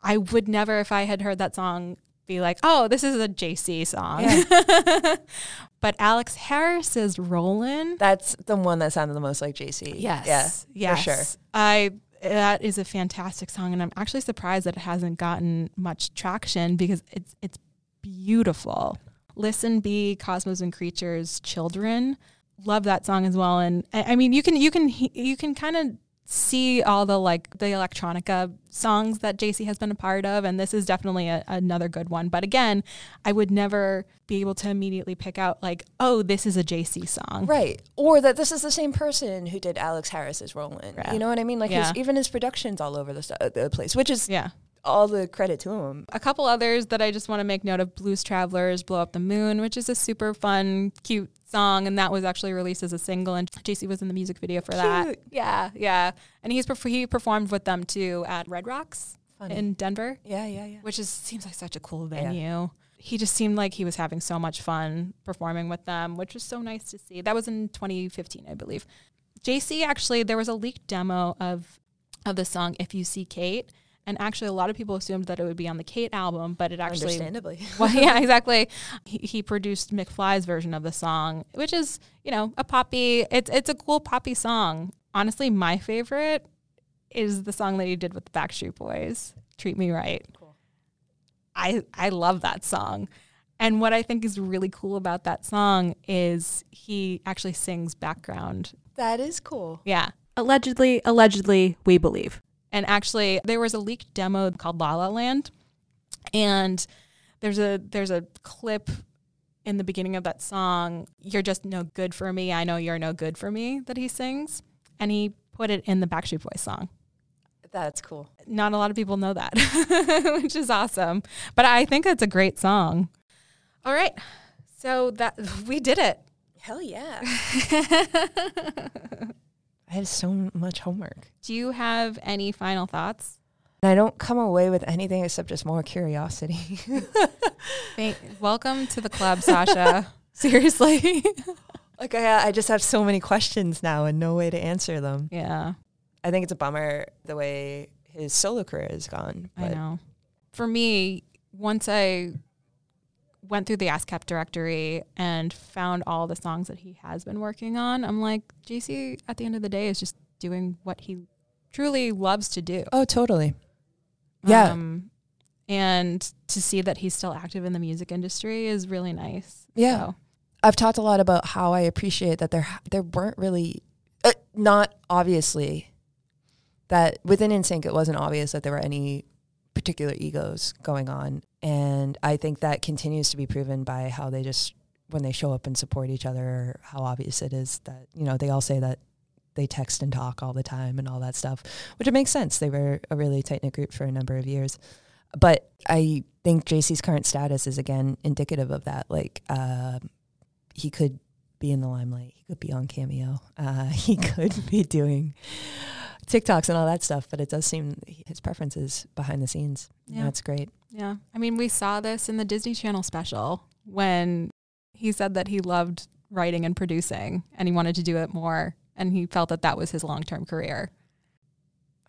[SPEAKER 1] I would never, if I had heard that song, be like, oh, this is a JC song. Yeah. [laughs] but Alex Harris's Rollin'.
[SPEAKER 2] That's the one that sounded the most like JC.
[SPEAKER 1] Yes.
[SPEAKER 2] Yeah.
[SPEAKER 1] Yes.
[SPEAKER 2] For sure.
[SPEAKER 1] I that is a fantastic song and I'm actually surprised that it hasn't gotten much traction because it's it's beautiful. Listen Be Cosmos and Creatures Children. Love that song as well. And I, I mean you can you can you can kind of see all the like the electronica songs that JC has been a part of and this is definitely a, another good one but again I would never be able to immediately pick out like oh this is a JC song
[SPEAKER 2] right or that this is the same person who did Alex Harris's Rollin' yeah. you know what I mean like yeah. his, even his productions all over the, st- uh, the place which is
[SPEAKER 1] yeah
[SPEAKER 2] all the credit to him.
[SPEAKER 1] A couple others that I just want to make note of Blues Travelers, Blow Up the Moon, which is a super fun, cute song. And that was actually released as a single. And JC was in the music video for cute. that. Yeah, yeah. And he's he performed with them too at Red Rocks Funny. in Denver.
[SPEAKER 2] Yeah, yeah, yeah.
[SPEAKER 1] Which is seems like such a cool venue. Yeah. He just seemed like he was having so much fun performing with them, which was so nice to see. That was in 2015, I believe. JC actually, there was a leaked demo of of the song "If You See Kate," And actually, a lot of people assumed that it would be on the Kate album, but it actually.
[SPEAKER 2] Understandably. [laughs]
[SPEAKER 1] well, yeah, exactly. He, he produced McFly's version of the song, which is, you know, a poppy. It's it's a cool poppy song. Honestly, my favorite is the song that he did with the Backstreet Boys, "Treat Me Right." Cool. I I love that song. And what I think is really cool about that song is he actually sings background.
[SPEAKER 2] That is cool.
[SPEAKER 1] Yeah. Allegedly, allegedly, we believe. And actually, there was a leaked demo called La La Land, and there's a there's a clip in the beginning of that song. You're just no good for me. I know you're no good for me. That he sings, and he put it in the Backstreet Boys song.
[SPEAKER 2] That's cool.
[SPEAKER 1] Not a lot of people know that, [laughs] which is awesome. But I think it's a great song. All right, so that we did it.
[SPEAKER 2] Hell yeah. [laughs] I had so much homework.
[SPEAKER 1] Do you have any final thoughts?
[SPEAKER 2] I don't come away with anything except just more curiosity. [laughs]
[SPEAKER 1] Thank, welcome to the club, Sasha. [laughs] Seriously. [laughs]
[SPEAKER 2] like I, I just have so many questions now and no way to answer them.
[SPEAKER 1] Yeah.
[SPEAKER 2] I think it's a bummer the way his solo career has gone.
[SPEAKER 1] I know. For me, once I went through the ASCAP directory and found all the songs that he has been working on. I'm like, JC at the end of the day is just doing what he truly loves to do.
[SPEAKER 2] Oh, totally. Yeah.
[SPEAKER 1] Um, and to see that he's still active in the music industry is really nice.
[SPEAKER 2] Yeah. So. I've talked a lot about how I appreciate that there there weren't really uh, not obviously that within NSYNC it wasn't obvious that there were any particular egos going on and I think that continues to be proven by how they just, when they show up and support each other, how obvious it is that, you know, they all say that they text and talk all the time and all that stuff, which it makes sense. They were a really tight knit group for a number of years. But I think JC's current status is again indicative of that. Like, uh, he could be in the limelight, he could be on Cameo, uh, [laughs] he could be doing TikToks and all that stuff, but it does seem his preferences behind the scenes. Yeah. That's great.
[SPEAKER 1] Yeah. I mean, we saw this in the Disney Channel special when he said that he loved writing and producing and he wanted to do it more and he felt that that was his long-term career.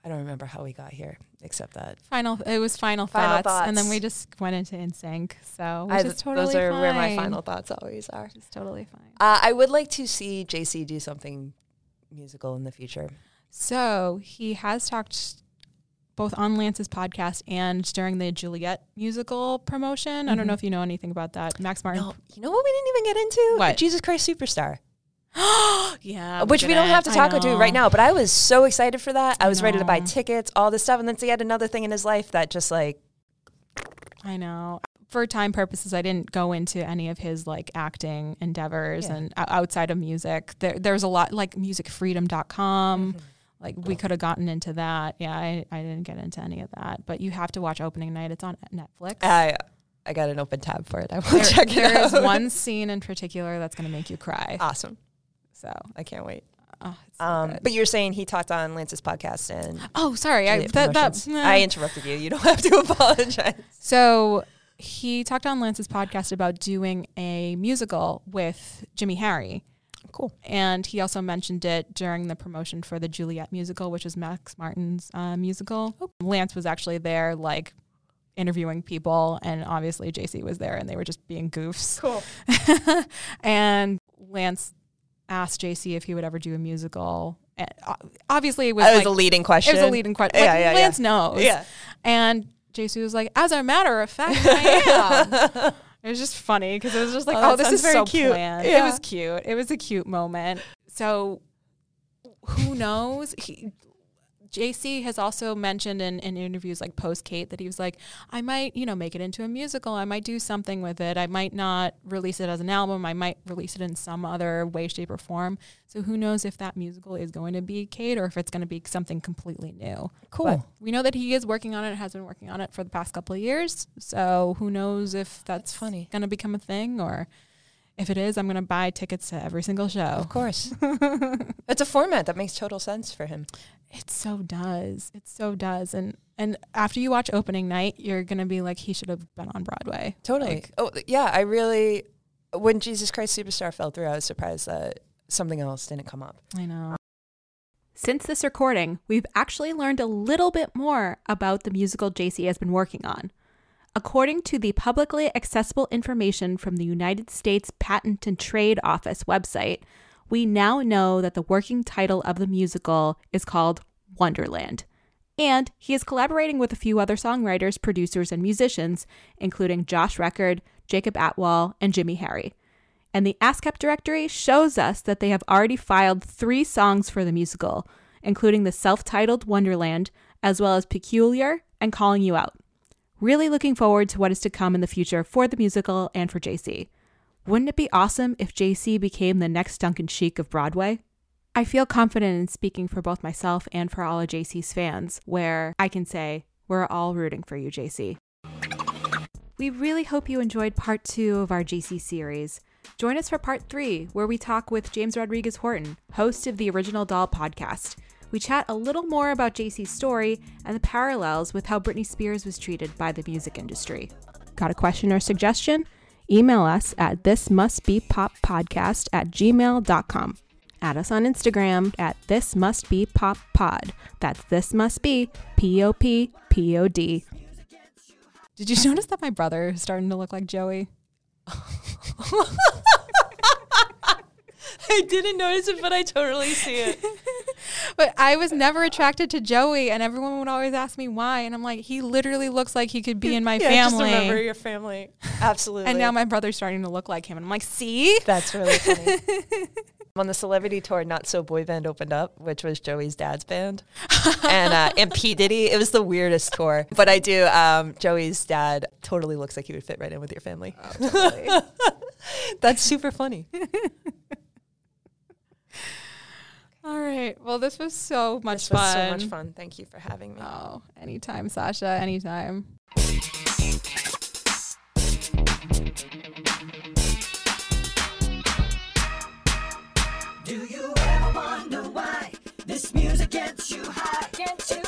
[SPEAKER 2] I don't remember how we got here, except that
[SPEAKER 1] final. It was final, final thoughts, thoughts, and then we just went into NSYNC. So which I, is totally
[SPEAKER 2] those are
[SPEAKER 1] fine.
[SPEAKER 2] where my final thoughts always are.
[SPEAKER 1] It's totally fine.
[SPEAKER 2] Uh, I would like to see JC do something musical in the future.
[SPEAKER 1] So he has talked both on Lance's podcast and during the Juliet musical promotion. Mm-hmm. I don't know mm-hmm. if you know anything about that. Max Martin. No,
[SPEAKER 2] you know what we didn't even get into?
[SPEAKER 1] What?
[SPEAKER 2] Jesus Christ Superstar. [gasps]
[SPEAKER 1] yeah.
[SPEAKER 2] Which we, don't have to talk about right now, but I was so excited for that. I, I was know. ready to buy tickets, all this stuff. And then he had another thing in his life that just like
[SPEAKER 1] I know. For time purposes, I didn't go into any of his like acting endeavors
[SPEAKER 2] Yeah.
[SPEAKER 1] and outside of music. There, there's a lot like musicfreedom.com.
[SPEAKER 2] Mm-hmm.
[SPEAKER 1] Like we could have gotten into that. Yeah, I, I didn't get into any of that. But you have to watch opening night. It's on Netflix.
[SPEAKER 2] I I got an open tab for it. I will
[SPEAKER 1] there,
[SPEAKER 2] check it
[SPEAKER 1] there
[SPEAKER 2] out.
[SPEAKER 1] is one [laughs] scene in particular that's going to make you cry.
[SPEAKER 2] awesome.
[SPEAKER 1] So,
[SPEAKER 2] I can't wait.
[SPEAKER 1] oh, so
[SPEAKER 2] Um, but you're saying he talked on Lance's podcast and
[SPEAKER 1] oh, sorry. I, that, that.
[SPEAKER 2] I interrupted you. You don't [laughs] have to apologize.
[SPEAKER 1] So he talked on Lance's podcast about doing a musical with Jimmy Harry.
[SPEAKER 2] Cool.
[SPEAKER 1] And he also mentioned it during the promotion for the Juliet musical, which is Max Martin's uh, musical. Lance was actually there, like interviewing people, and obviously JC was there, and they were just being goofs.
[SPEAKER 2] Cool. [laughs]
[SPEAKER 1] and Lance asked JC if he would ever do a musical. And obviously, it was,
[SPEAKER 2] That was
[SPEAKER 1] like,
[SPEAKER 2] a leading question.
[SPEAKER 1] it was a leading question.
[SPEAKER 2] Yeah,
[SPEAKER 1] Like,
[SPEAKER 2] yeah, yeah.
[SPEAKER 1] Lance knows.
[SPEAKER 2] Yeah.
[SPEAKER 1] And JC was like, as a matter of fact, I am. [laughs] it was just funny because it was just like,
[SPEAKER 2] Oh,
[SPEAKER 1] oh, this is
[SPEAKER 2] very
[SPEAKER 1] so
[SPEAKER 2] cute.
[SPEAKER 1] planned. It was cute. It was a cute moment. So who knows? He, JC has also mentioned in, in interviews like post Kate that he was like, I might, you know, make it into a musical. I might do something with it. I might not release it as an album. I might release it in some other way, shape, or form. So who knows if that musical is going to be Kate or if it's going to be something completely new.
[SPEAKER 2] Cool.
[SPEAKER 1] But we know that he is working on it, has been working on it for the past couple of years. So who knows if that's,
[SPEAKER 2] funny.
[SPEAKER 1] going to become a thing or if it is, I'm going to buy tickets to every single show.
[SPEAKER 2] Of course. [laughs] it's a format that makes total sense for him.
[SPEAKER 1] It so does. It so does. And and after you watch opening night, you're going to be like he should have been on Broadway.
[SPEAKER 2] Totally.
[SPEAKER 1] Like,
[SPEAKER 2] oh, yeah. I really, when Jesus Christ Superstar fell through, I was surprised that something else didn't come up.
[SPEAKER 1] I know.
[SPEAKER 3] Since this recording, we've actually learned a little bit more about the musical JC has been working on. According to the publicly accessible information from the United States Patent and Trade Office website, we now know that the working title of the musical is called Wonderland. And he is collaborating with a few other songwriters, producers, and musicians, including Josh Record, Jacob Atwell, and Jimmy Harry. And the ASCAP directory shows us that they have already filed three songs for the musical, including the self titled Wonderland, as well as Peculiar and Calling You Out. Really looking forward to what is to come in the future for the musical and for JC. Wouldn't it be awesome if JC became the next Duncan Sheik of Broadway? I feel confident in speaking for both myself and for all of JC's fans, where I can say, we're all rooting for you, JC. We really hope you enjoyed part two of our JC series. Join us for part three, where we talk with James Rodriguez Horton, host of the Original Doll podcast. We chat a little more about JC's story and the parallels with how Britney Spears was treated by the music industry. Got a question or suggestion? Email us at thismustbepoppodcast at gmail.com. Add us on Instagram at this must be pop pod. That's this must be P O P P O D.
[SPEAKER 1] Did you notice that my brother is starting to look like Joey? [laughs] [laughs]
[SPEAKER 2] I didn't notice it, but I totally see it. [laughs]
[SPEAKER 1] But I was never attracted to Joey, and everyone would always ask me why. And I'm like, he literally looks like he could be in my
[SPEAKER 2] yeah,
[SPEAKER 1] family.
[SPEAKER 2] Just remember your family. [laughs] Absolutely.
[SPEAKER 1] and now my brother's starting to look like him. And I'm like, see?
[SPEAKER 2] That's really funny. On the celebrity tour, Not So Boy Band opened up, which was Joey's dad's band, and uh, and P Diddy. It was the weirdest tour, but I do. Um, Joey's dad totally looks like he would fit right in with your family. That's super funny.
[SPEAKER 1] All right. Well, this was so much
[SPEAKER 2] this
[SPEAKER 1] fun.
[SPEAKER 2] so much fun. Thank you for having me.
[SPEAKER 1] Oh, anytime, Sasha. Anytime. Do you ever wonder why this music gets you high? Gets you